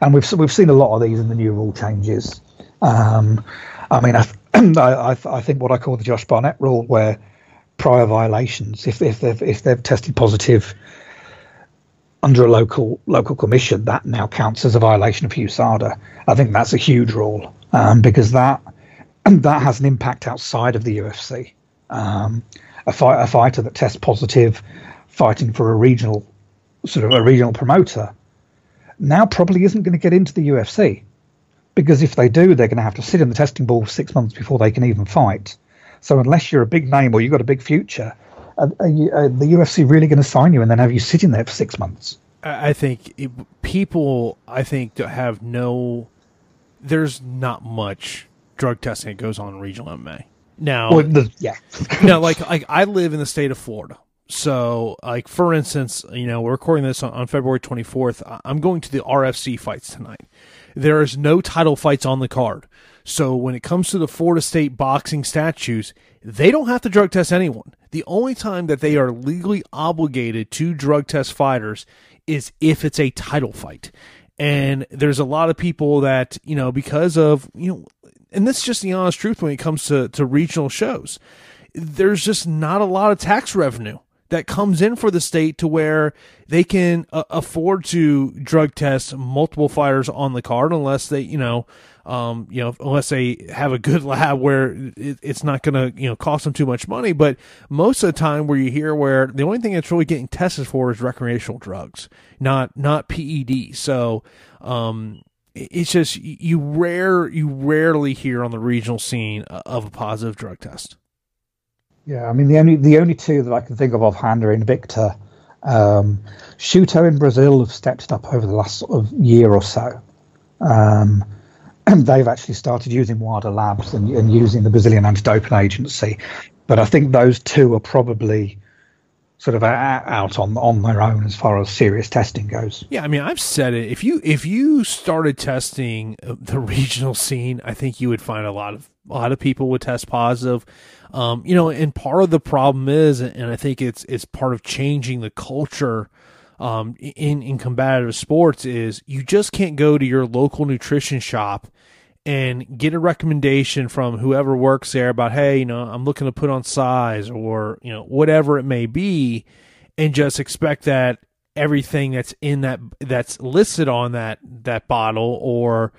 and we've we've seen a lot of these in the new rule changes. Um, I mean, I, I, I think what I call the Josh Barnett rule, where prior violations, if if they've if they've tested positive under a local local commission, that now counts as a violation of USADA. I think that's a huge rule um, because that that has an impact outside of the UFC. Um, a, fight, a fighter that tests positive fighting for a regional sort of a regional promoter now probably isn't going to get into the UFC because if they do, they're going to have to sit in the testing ball six months before they can even fight. So unless you're a big name or you've got a big future, are, are you, are the UFC really going to sign you and then have you sitting there for six months? I think it, people, I think, have no. There's not much drug testing that goes on in regional MMA now. Well, the, yeah. now, like, like I live in the state of Florida. So, like for instance, you know, we're recording this on, on, February 24th. I'm going to the RFC fights tonight. There is no title fights on the card. So, when it comes to the Florida State boxing statutes, they don't have to drug test anyone. The only time that they are legally obligated to drug test fighters is if it's a title fight. And there's a lot of people that, you know, because of, you know, and this is just the honest truth when it comes to, to regional shows, there's just not a lot of tax revenue that comes in for the state to where they can uh, afford to drug test multiple fighters on the card unless they, you know, um, you know, unless they have a good lab where it, it's not going to, you know, cost them too much money. But most of the time, where you hear where the only thing that's really getting tested for is recreational drugs, not not PED. So, um, it's just you rare you rarely hear on the regional scene of a positive drug test. Yeah, I mean the only the only two that I can think of offhand are Invicta. Um, Shooto in Brazil have stepped it up over the last sort of year or so. Um, and they've actually started using WADA labs and, and using the Brazilian anti-doping agency. But I think those two are probably sort of out on on their own as far as serious testing goes. Yeah, I mean, I've said it. If you if you started testing the regional scene, I think you would find a lot of a lot of people would test positive. Um, you know, and part of the problem is, and I think it's it's part of changing the culture um, in in combative sports is you just can't go to your local nutrition shop and get a recommendation from whoever works there about hey, you know, I'm looking to put on size or you know whatever it may be, and just expect that everything that's in that that's listed on that that bottle or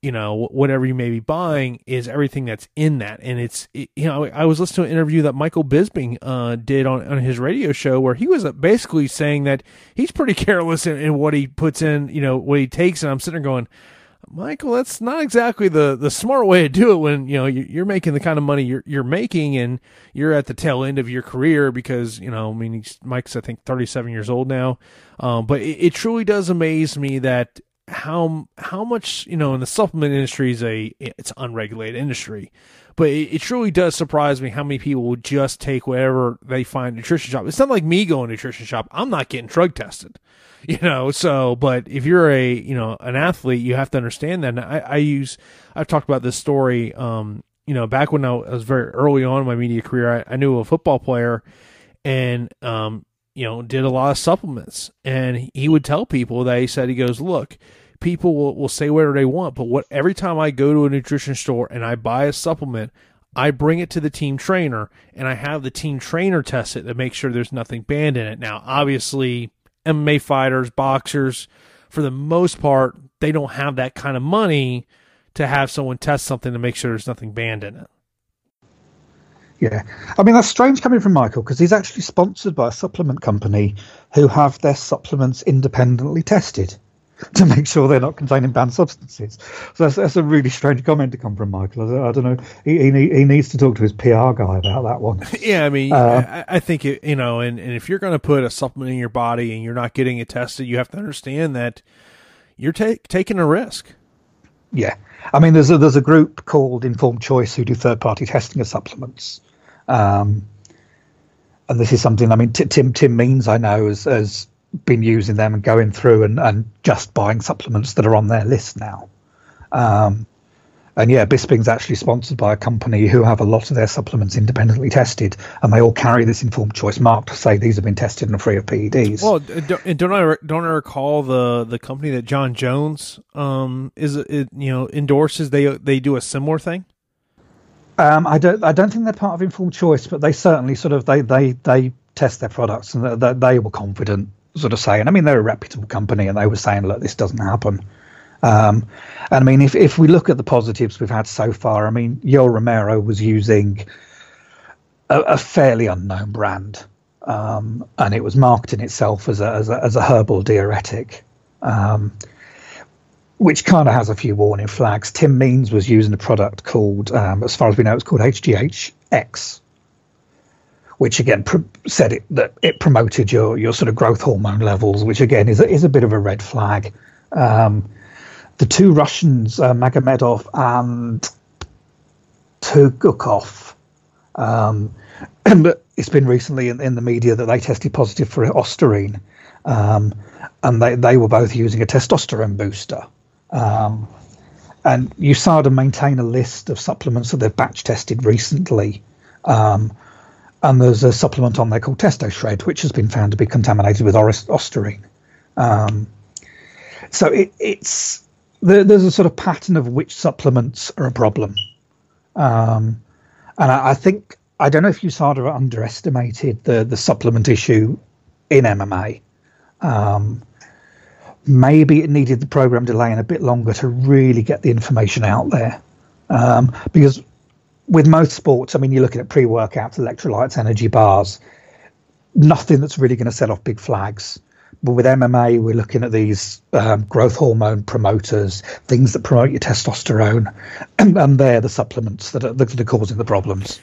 you know whatever you may be buying is everything that's in that. And it's it, you know i was listening to an interview that michael bisping uh, did on, on his radio show where he was basically saying that he's pretty careless in, in what he puts in you know what he takes. And i'm sitting there going Michael, that's not exactly the, the smart way to do it when you know you're making the kind of money you're you're making and you're at the tail end of your career because you know I mean Mike's I think 37 years old now, um, but it, it truly does amaze me that how how much you know in the supplement industry is a it's unregulated industry. But it, it, truly does surprise me how many people will just take whatever they find nutrition shop. It's not like me going to nutrition shop. I'm not getting drug tested you know so but if you're a you know an athlete you have to understand that and I, I use i've talked about this story um you know back when i was very early on in my media career i, I knew a football player and um you know, did a lot of supplements. And he would tell people that he said, he goes, look, people will, will say whatever they want, but what every time I go to a nutrition store and I buy a supplement, I bring it to the team trainer and I have the team trainer test it to make sure there's nothing banned in it. Now, obviously, MMA fighters, boxers, for the most part, they don't have that kind of money to have someone test something to make sure there's nothing banned in it. Yeah, I mean that's strange coming from Michael because he's actually sponsored by a supplement company who have their supplements independently tested to make sure they're not containing banned substances. So that's, that's a really strange comment to come from Michael. I, I don't know. He, he, he needs to talk to his PR guy about that one. Yeah, I mean, uh, I, I, think it, you know, and, and if you're going to put a supplement in your body and you're not getting it tested, you have to understand that you're ta- taking a risk. Yeah, I mean, there's a, there's a group called Informed Choice who do third party testing of supplements. Um, and this is something I mean, t- Tim Tim Means I know as has been using them and going through and, and just buying supplements that are on their list now. Um, and yeah, Bisping's actually sponsored by a company who have a lot of their supplements independently tested, and they all carry this informed choice mark to say these have been tested and are free of PEDs. Well, don't, don't I don't I recall the the company that Jon Jones um is it, you know endorses they they do a similar thing. Um, I don't. I don't think they're part of Informed Choice, but they certainly sort of they they they test their products and they, they were confident, sort of saying. I mean, they're a reputable company, and they were saying, "Look, this doesn't happen." Um, and I mean, if if we look at the positives we've had so far, I mean, Yoel Romero was using a, a fairly unknown brand, um, and it was marketing itself as a as a, as a herbal diuretic. Um, which kind of has a few warning flags. Tim Means was using a product called, um, as far as we know, it's called HGH-X, which again said it that it promoted your your sort of growth hormone levels, which again is a, is a bit of a red flag. Um, the two Russians, uh, Magomedov and Tugukov, um, it's been recently in, in, the media that they tested positive for ostarine, um, and they, they were both using a testosterone booster. Um, and USADA maintain a list of supplements that they've batch tested recently. Um, and there's a supplement on there called TestoShred, which has been found to be contaminated with ostarine. Um, so it, it's there, there's a sort of pattern of which supplements are a problem. Um, and I, I, think I don't know if USADA underestimated the the supplement issue in MMA. Um, maybe it needed the program delaying a bit longer to really get the information out there. Um, because with most sports, I mean, you're looking at pre workouts, electrolytes, energy bars, nothing that's really going to set off big flags. But with MMA, we're looking at these um, growth hormone promoters, things that promote your testosterone, and, and they're the supplements that are, that are causing the problems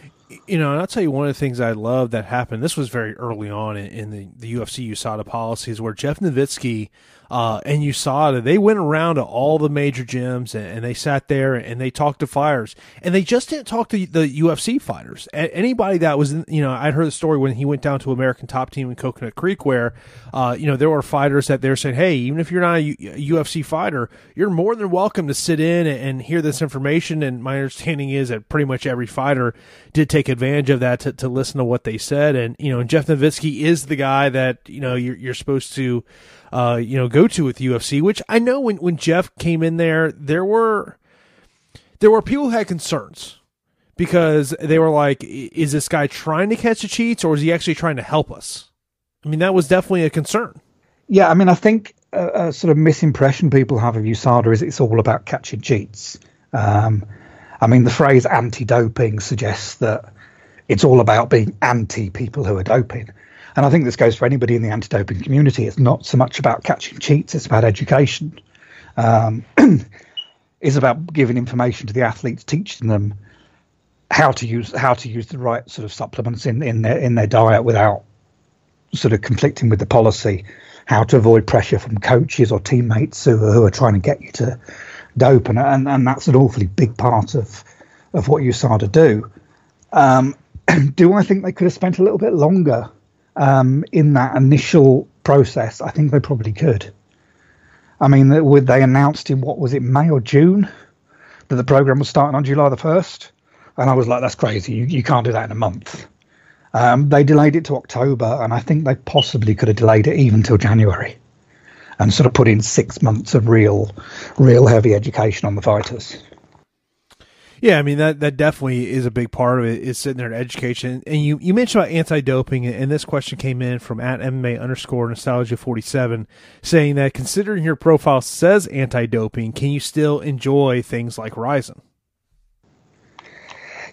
you know, and I'll tell you one of the things I love that happened. This was very early on in, in the, the UFC USADA policies, where Jeff Novitzky uh, and USADA, they went around to all the major gyms and, and, they sat there and they talked to fighters. And they just didn't talk to the UFC fighters. Anybody that was, in, you know, I'd heard the story when he went down to American Top Team in Coconut Creek, where, uh, you know, there were fighters that they're saying, hey, even if you're not a UFC fighter, you're more than welcome to sit in and, and hear this information. And my understanding is that pretty much every fighter did take advantage of that to, to listen to what they said. And, you know, Jeff Novitzky is the guy that, you know, you're, you're supposed to, uh, you know, go to with UFC, which I know when, when Jeff came in there, there were, there were people who had concerns because they were like, is this guy trying to catch the cheats or is he actually trying to help us? I mean, that was definitely a concern. Yeah, I mean, I think a, a sort of misimpression people have of USADA is it's all about catching cheats. Um, I mean, the phrase anti doping suggests that it's all about being anti people who are doping. And I think this goes for anybody in the anti doping community. It's not so much about catching cheats, it's about education. Um, it's about giving information to the athletes, teaching them how to use how to use the right sort of supplements in, in their in their diet without sort of conflicting with the policy, how to avoid pressure from coaches or teammates who, who are trying to get you to dope, and and, and that's an awfully big part of of what USADA do. Um, do I think they could have spent a little bit longer um, in that initial process? I think they probably could. I mean, they announced in what was it, May or June, that the program was starting on July the first? And I was like, that's crazy. You, you can't do that in a month. Um, they delayed it to October, and I think they possibly could have delayed it even till January, and sort of put in six months of real, real heavy education on the fighters. Yeah, I mean that that definitely is a big part of it. Is sitting there in education, and you you mentioned about anti doping, and this question came in from at MMA underscore nostalgia forty seven, saying that considering your profile says anti doping, can you still enjoy things like Rizin?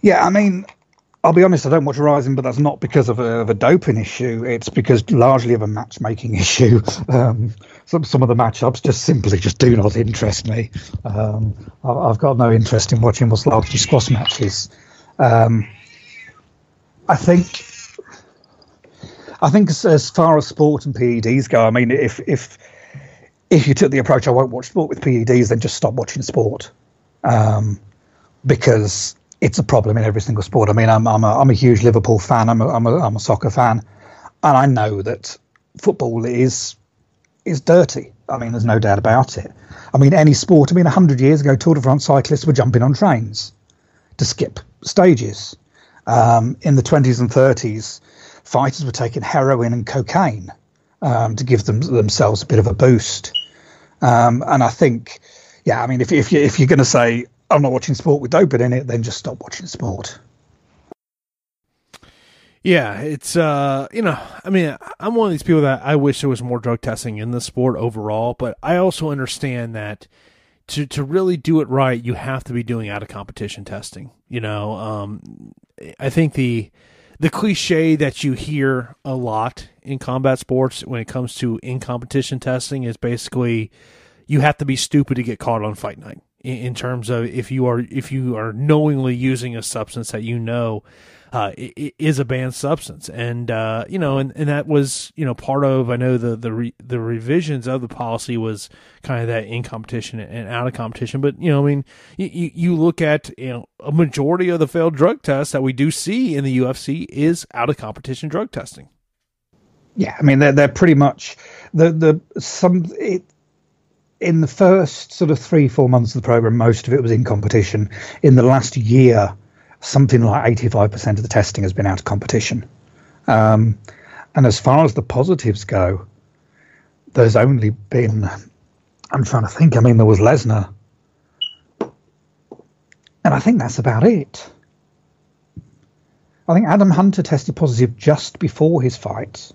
Yeah, I mean, I'll be honest, I don't watch Rizin, but that's not because of a, of a doping issue. It's because largely of a matchmaking issue. Um, some some of the matchups just simply just do not interest me. Um, I, have got no interest in watching what's squash matches. Um, I think. I think as, as, far as sport and PEDs go, I mean, if if if you took the approach, I won't watch sport with PEDs, then just stop watching sport, um, because it's a problem in every single sport. I mean, I'm I'm a, I'm a huge Liverpool fan. I'm a, I'm a I'm a soccer fan, and I know that football is is dirty. I mean, there's no doubt about it. I mean, any sport. I mean, hundred years ago, Tour de France cyclists were jumping on trains to skip stages. Um, in the 20s and 30s, fighters were taking heroin and cocaine um, to give them themselves a bit of a boost. Um, and I think, yeah, I mean, if if you if you're going to say I'm not watching sport with doping in it, then just stop watching sport. Yeah, it's uh, you know, I mean, I'm one of these people that I wish there was more drug testing in the sport overall, but I also understand that to to really do it right, you have to be doing out of competition testing. You know, um, I think the the cliche that you hear a lot in combat sports when it comes to in competition testing is basically you have to be stupid to get caught on fight night in, terms of if you are if you are knowingly using a substance that you know uh, is a banned substance, and uh, you know, and, and that was you know part of I know the the re, the revisions of the policy was kind of that in competition and out of competition, but you know, I mean, you you look at you know a majority of the failed drug tests that we do see in the UFC is out of competition drug testing. Yeah, I mean they're they're pretty much the the some it, in the first sort of three four months of the program, most of it was in competition. In the last year something like 85% of the testing has been out of competition. Um, and as far as the positives go, there's only been, I'm trying to think, I mean, there was Lesnar. And I think that's about it. I think Adam Hunter tested positive just before his fight.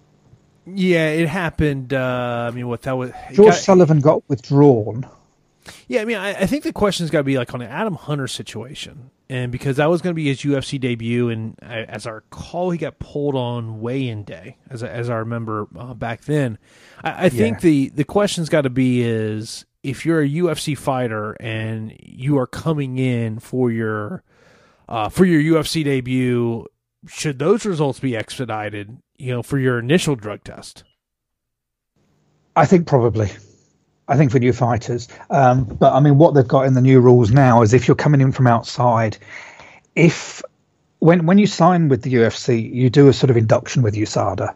Yeah, it happened. Uh, I mean, what that was. George got, Sullivan got withdrawn. Yeah, I mean, I, I think the question's got to be like on an Adam Hunter situation and because that was going to be his UFC debut, and as our call, he got pulled on weigh-in day, as as I remember uh, back then. I, I think yeah. the the question's got to be is if you're a UFC fighter and you are coming in for your uh, for your UFC debut, should those results be expedited? You know, for your initial drug test. I think probably. I think for new fighters. Um, but I mean, what they've got in the new rules now is if you're coming in from outside, if when when you sign with the UFC, you do a sort of induction with USADA,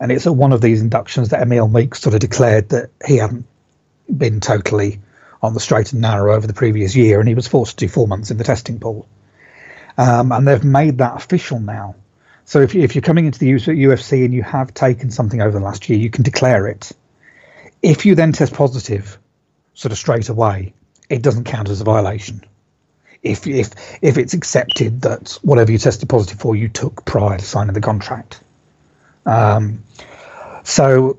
and it's one of these inductions that Emil Meeks sort of declared that he hadn't been totally on the straight and narrow over the previous year, and he was forced to do four months in the testing pool. Um, and they've made that official now. So if, you, if you're coming into the UFC and you have taken something over the last year, you can declare it if you then test positive, sort of straight away, it doesn't count as a violation. If if if it's accepted that whatever you tested positive for, you took prior to signing the contract. Um, so,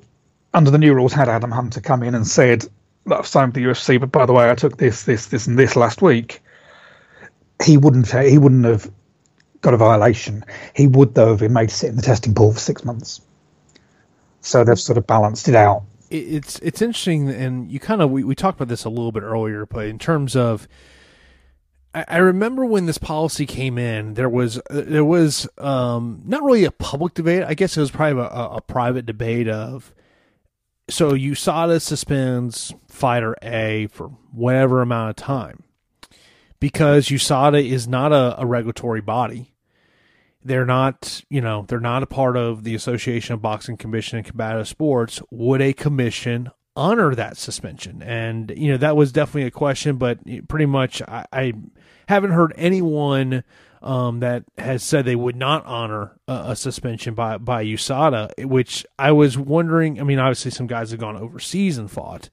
under the new rules, had Adam Hunter come in and said, "I've signed the UFC, but by the way, I took this, this, this, and this last week," he wouldn't he wouldn't have got a violation. He would though have been made to sit in the testing pool for six months. So they've sort of balanced it out it's it's interesting, and you kind of we, we talked about this a little bit earlier, but in terms of I, I remember when this policy came in, there was there was um, not really a public debate. I guess it was probably a, a private debate of. So USADA suspends fighter A for whatever amount of time, because USADA is not a, a regulatory body. They're not, you know, they're not a part of the Association of Boxing Commission and Combative Sports. Would a commission honor that suspension? And you know that was definitely a question, but pretty much I, I haven't heard anyone um, that has said they would not honor a, a, suspension by by USADA. Which I was wondering. I mean, obviously some guys have gone overseas and fought.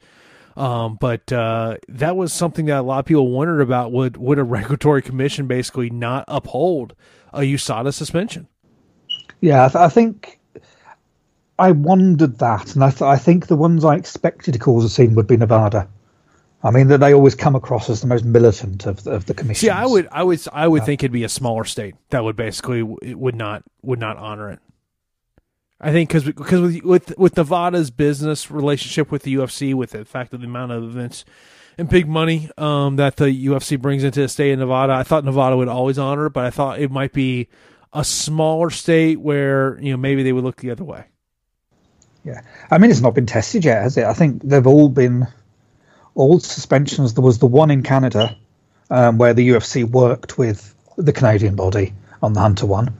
Um, but uh, that was something that a lot of people wondered about. Would would a regulatory commission basically not uphold a USADA suspension? Yeah, I, th- I think I wondered that, and I, th- I think the ones I expected to cause a scene would be Nevada. I mean, that they always come across as the most militant of of the commission. Yeah, I would, I would, I would uh, think it'd be a smaller state that would basically would not would not honor it. I think because because with, with with Nevada's business relationship with the UFC, with the fact of the amount of events and big money um, that the UFC brings into the state of Nevada, I thought Nevada would always honor it, but I thought it might be a smaller state where you know maybe they would look the other way. Yeah, I mean it's not been tested yet, has it? I think they've all been all suspensions. There was the one in Canada um, where the UFC worked with the Canadian body on the Hunter one,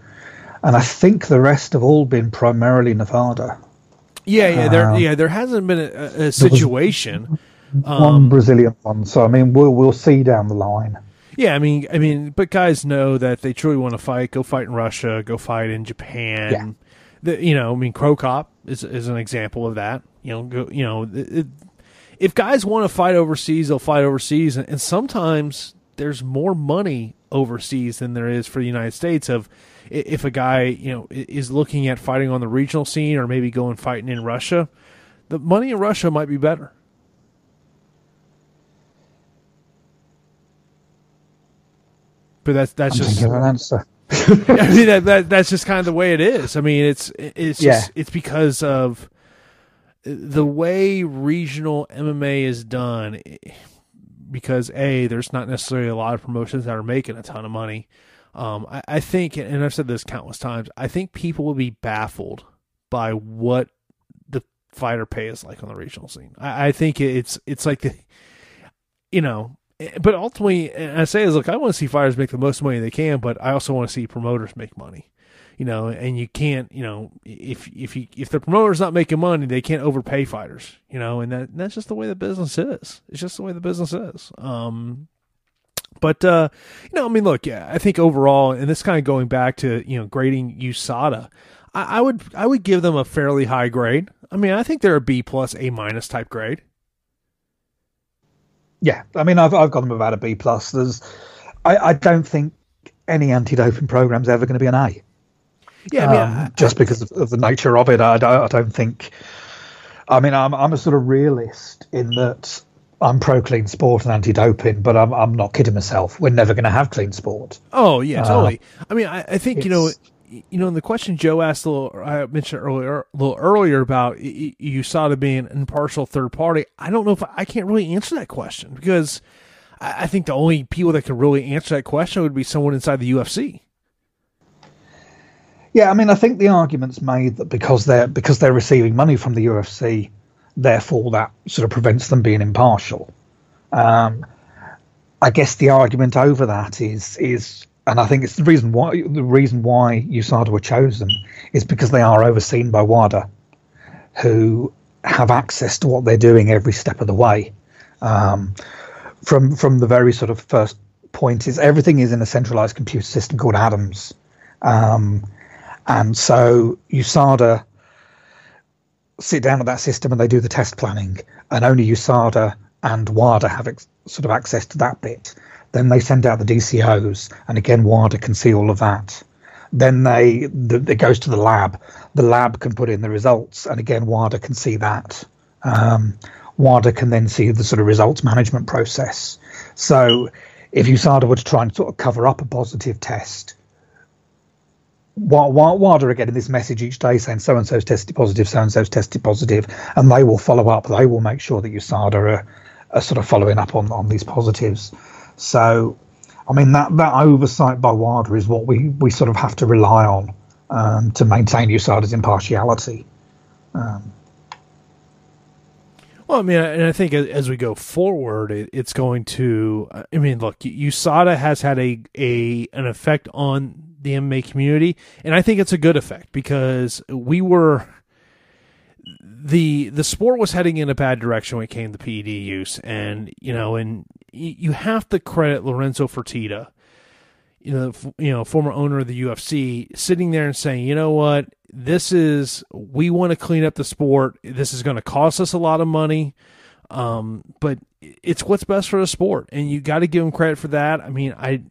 and I think the rest have all been primarily Nevada. Yeah, yeah, there, um, yeah, there hasn't been a, a situation. Um, one Brazilian one, so I mean, we'll we'll see down the line. Yeah, I mean, I mean, but guys know that they truly want to fight. Go fight in Russia. Go fight in Japan. Yeah the, you know, I mean, Cro Cop is is an example of that. You know, go, you know, it, if guys want to fight overseas, they'll fight overseas, and, and, sometimes there's more money overseas than there is for the United States. Of if a guy, you know, is looking at fighting on the regional scene or maybe going fighting in Russia, the money in Russia might be better. But that's that's I'm just an answer. I mean that, that that's just kind of the way it is. I mean it's it's just yeah. it's because of the way regional MMA is done. Because a there's not necessarily a lot of promotions that are making a ton of money. Um, I, I think, and I've said this countless times. I think people will be baffled by what the fighter pay is like on the regional scene. I, I think it's it's like the, you know, but ultimately, I say is, look, I want to see fighters make the most money they can, but I also want to see promoters make money. You know, and you can't, you know, if if you if the promoter's not making money, they can't overpay fighters. You know, and that that's just the way the business is. It's just the way the business is. Um, but uh, you know, I mean, look, yeah, I think overall, and this kind of going back to you know grading USADA, I, I would I would give them a fairly high grade. I mean, I think they're a B plus, A minus type grade. Yeah, I mean, I've I've got them about a B plus. There's, I, I don't think any anti-doping program is ever going to be an A. Yeah, I mean, um, I, just because of, of, the nature of it, I, I don't think. I mean, I'm I'm a sort of realist in that I'm pro clean sport and anti doping, but I'm I'm not kidding myself. We're never going to have clean sport. Oh yeah, totally. Uh, I mean, I, I think you know you know, in the question Joe asked a little, I mentioned earlier, a little earlier about USADA being an impartial third party. I don't know if I can't really answer that question because I think the only people that could really answer that question would be someone inside the UFC. Yeah, I mean, I think the argument's made that because they're because they're receiving money from the UFC, therefore that sort of prevents them being impartial. Um, I guess the argument over that is is and I think it's the reason why the reason why USADA were chosen is because they are overseen by WADA, who have access to what they're doing every step of the way. Um, from from the very sort of first point is everything is in a centralized computer system called ADAMS, um, and so USADA sit down at that system and they do the test planning, and only USADA and WADA have ex- sort of access to that bit. Then they send out the DCOs, and again, WADA can see all of that. Then they the, it goes to the lab. The lab can put in the results, and again, WADA can see that. Um, WADA can then see the sort of results management process. So, if USADA were to try and sort of cover up a positive test, WADA are getting this message each day saying so and so's tested positive, so and so's tested positive, and they will follow up. They will make sure that USADA are, are sort of following up on, on these positives. So I mean that that oversight by WADA is what we we sort of have to rely on um, to maintain USADA's impartiality. Um, well, I mean, and I think as we go forward, it's going to. I mean, look, USADA has had a a an effect on the MMA community, and I think it's a good effect because we were the the sport was heading in a bad direction when it came to PED use, and you know, and you have to credit Lorenzo Fertitta, you know, you know, former owner of the UFC, sitting there and saying, you know what, this is we want to clean up the sport. This is going to cost us a lot of money, um, but it's what's best for the sport, and you got to give him credit for that. I mean, I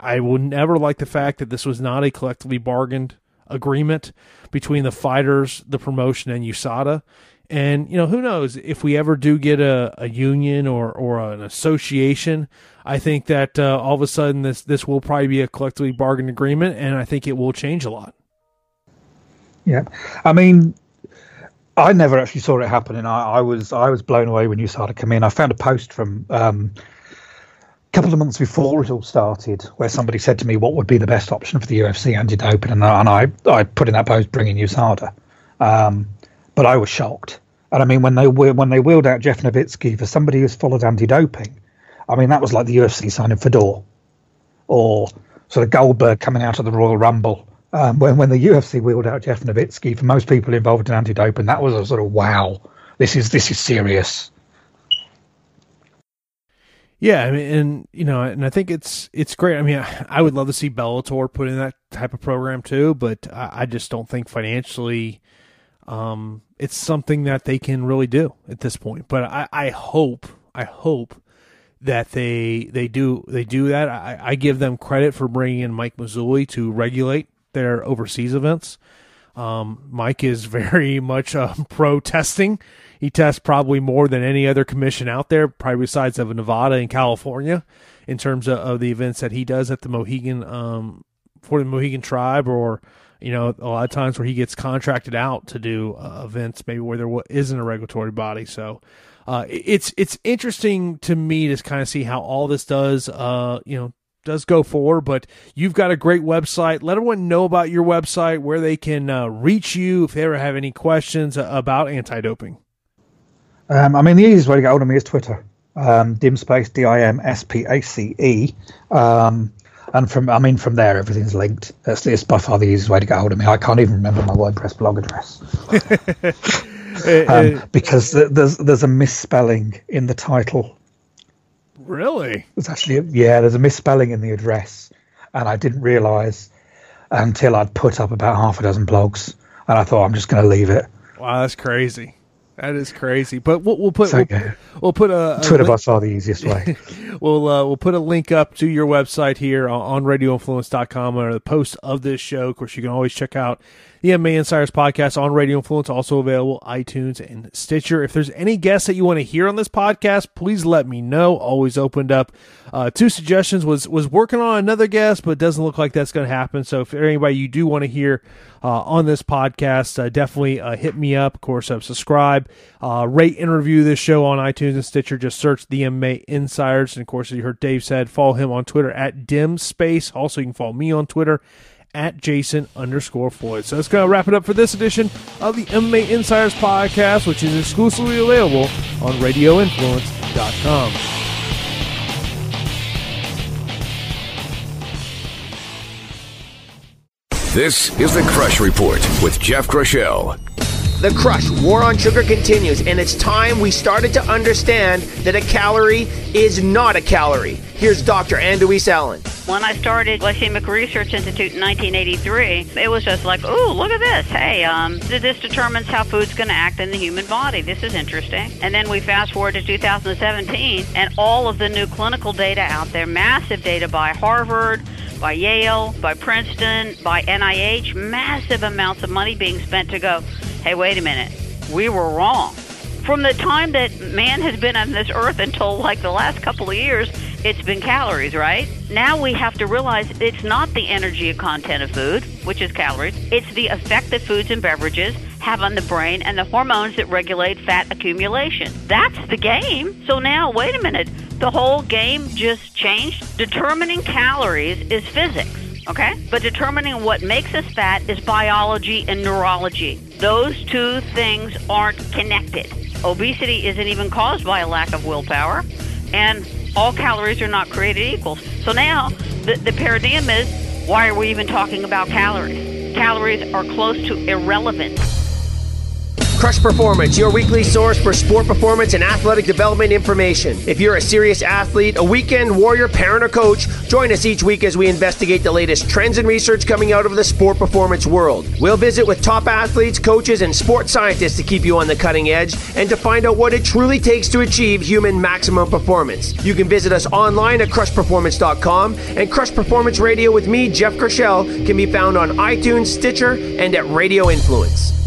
I will never like the fact that this was not a collectively bargained agreement between the fighters, the promotion, and USADA. And you know, who knows if we ever do get a, a union or or an association, I think that uh, all of a sudden this this will probably be a collectively bargained agreement, and I think it will change a lot. Yeah, I mean, I never actually saw it happening. I, I was I was blown away when USADA come in. I found a post from um, a couple of months before it all started where somebody said to me, "What would be the best option for the UFC anti-doping?" And, and I I put in that post, bringing USADA. Um, but I was shocked. And I mean, when they when they wheeled out Jeff Novitzky for somebody who's followed anti-doping, I mean that was like the UFC signing Fedor, or sort of Goldberg coming out of the Royal Rumble um, when when the UFC wheeled out Jeff Novitzky, for most people involved in anti-doping, that was a sort of wow, this is this is serious. Yeah, I mean, and you know, and I think it's it's great. I mean, I, I would love to see Bellator put in that type of program too, but I, I just don't think financially, um, it's something that they can really do at this point. But I, I hope, I hope that they they do they do that. I, I give them credit for bringing in Mike Mazzulli to regulate their overseas events. Um, Mike is very much uh, pro testing. He tests probably more than any other commission out there, probably besides of Nevada and California, in terms of, of the events that he does at the Mohegan um, for the Mohegan tribe, or you know, a lot of times where he gets contracted out to do uh, events, maybe where there isn't a regulatory body. So. Uh, it's it's interesting to me to kind of see how all this does, uh, you know, does go for, but you've got a great website. Let everyone know about your website, where they can uh, reach you if they ever have any questions about anti doping. Um, I mean, the easiest way to get hold of me is Twitter. Um, dimspace, D I M S P A C E. Um, and from, I mean, from there, everything's linked. It's, it's by far the easiest way to get hold of me. I can't even remember my WordPress blog address. um, because there's there's a misspelling in the title Really? It's actually yeah. There's a misspelling in the address, and I didn't realise until I'd put up about half a dozen blogs, and I thought I'm just going to leave it. Wow, that's crazy. That is crazy. But we'll, we'll put we'll, we'll, put a, a Twitter by far the easiest way. we'll uh, we'll put a link up to your website here on radioinfluence.com or the post of this show. Of course, you can always check out the MMA Insiders podcast on Radio Influence, also available iTunes and Stitcher. If there's any guests that you want to hear on this podcast, please let me know. Always opened up. Uh, two suggestions was was working on another guest, but doesn't look like that's going to happen. So if anybody you do want to hear uh, on this podcast, uh, definitely uh, hit me up. Of course, uh, subscribe, uh, rate and review this show on iTunes and Stitcher. Just search the MMA Insiders, and of course, as you heard Dave said, follow him on Twitter at Dim Space. Also, you can follow me on Twitter at Jason underscore Floyd. So that's going to wrap it up for this edition of the MMA Insiders podcast, which is exclusively available on RadioInfluence.com. This is the Crush Report with Jeff Crushell. The crush, war on sugar continues, and it's time we started to understand that a calorie is not a calorie. Here's Dr. Ann de Wees Allen. When I started Glycemic Research Institute in 1983, it was just like, oh, look at this. Hey, um, this determines how food's going to act in the human body. This is interesting. And then we fast forward to 2017, and all of the new clinical data out there, massive data by Harvard, by Yale, by Princeton, by NIH, massive amounts of money being spent to go, hey, wait a minute, we were wrong. From the time that man has been on this earth until like the last couple of years, it's been calories, right? Now we have to realize it's not the energy content of food, which is calories, it's the effect that foods and beverages have on the brain and the hormones that regulate fat accumulation. That's the game. So now, wait a minute the whole game just changed? Determining calories is physics okay? But determining what makes us fat is biology and neurology. Those two things aren't connected. Obesity isn't even caused by a lack of willpower, and all calories are not created equal. So now the, the paradigm is why are we even talking about calories? Calories are close to irrelevant. Crush Performance, your weekly source for sport performance and athletic development information. If you're a serious athlete, a weekend warrior, parent, or coach, join us each week as we investigate the latest trends and research coming out of the sport performance world. We'll visit with top athletes, coaches, and sports scientists to keep you on the cutting edge and to find out what it truly takes to achieve human maximum performance. You can visit us online at crushperformance.com, and Crush Performance Radio with me, Jeff Kershell, can be found on iTunes, Stitcher, and at Radio Influence.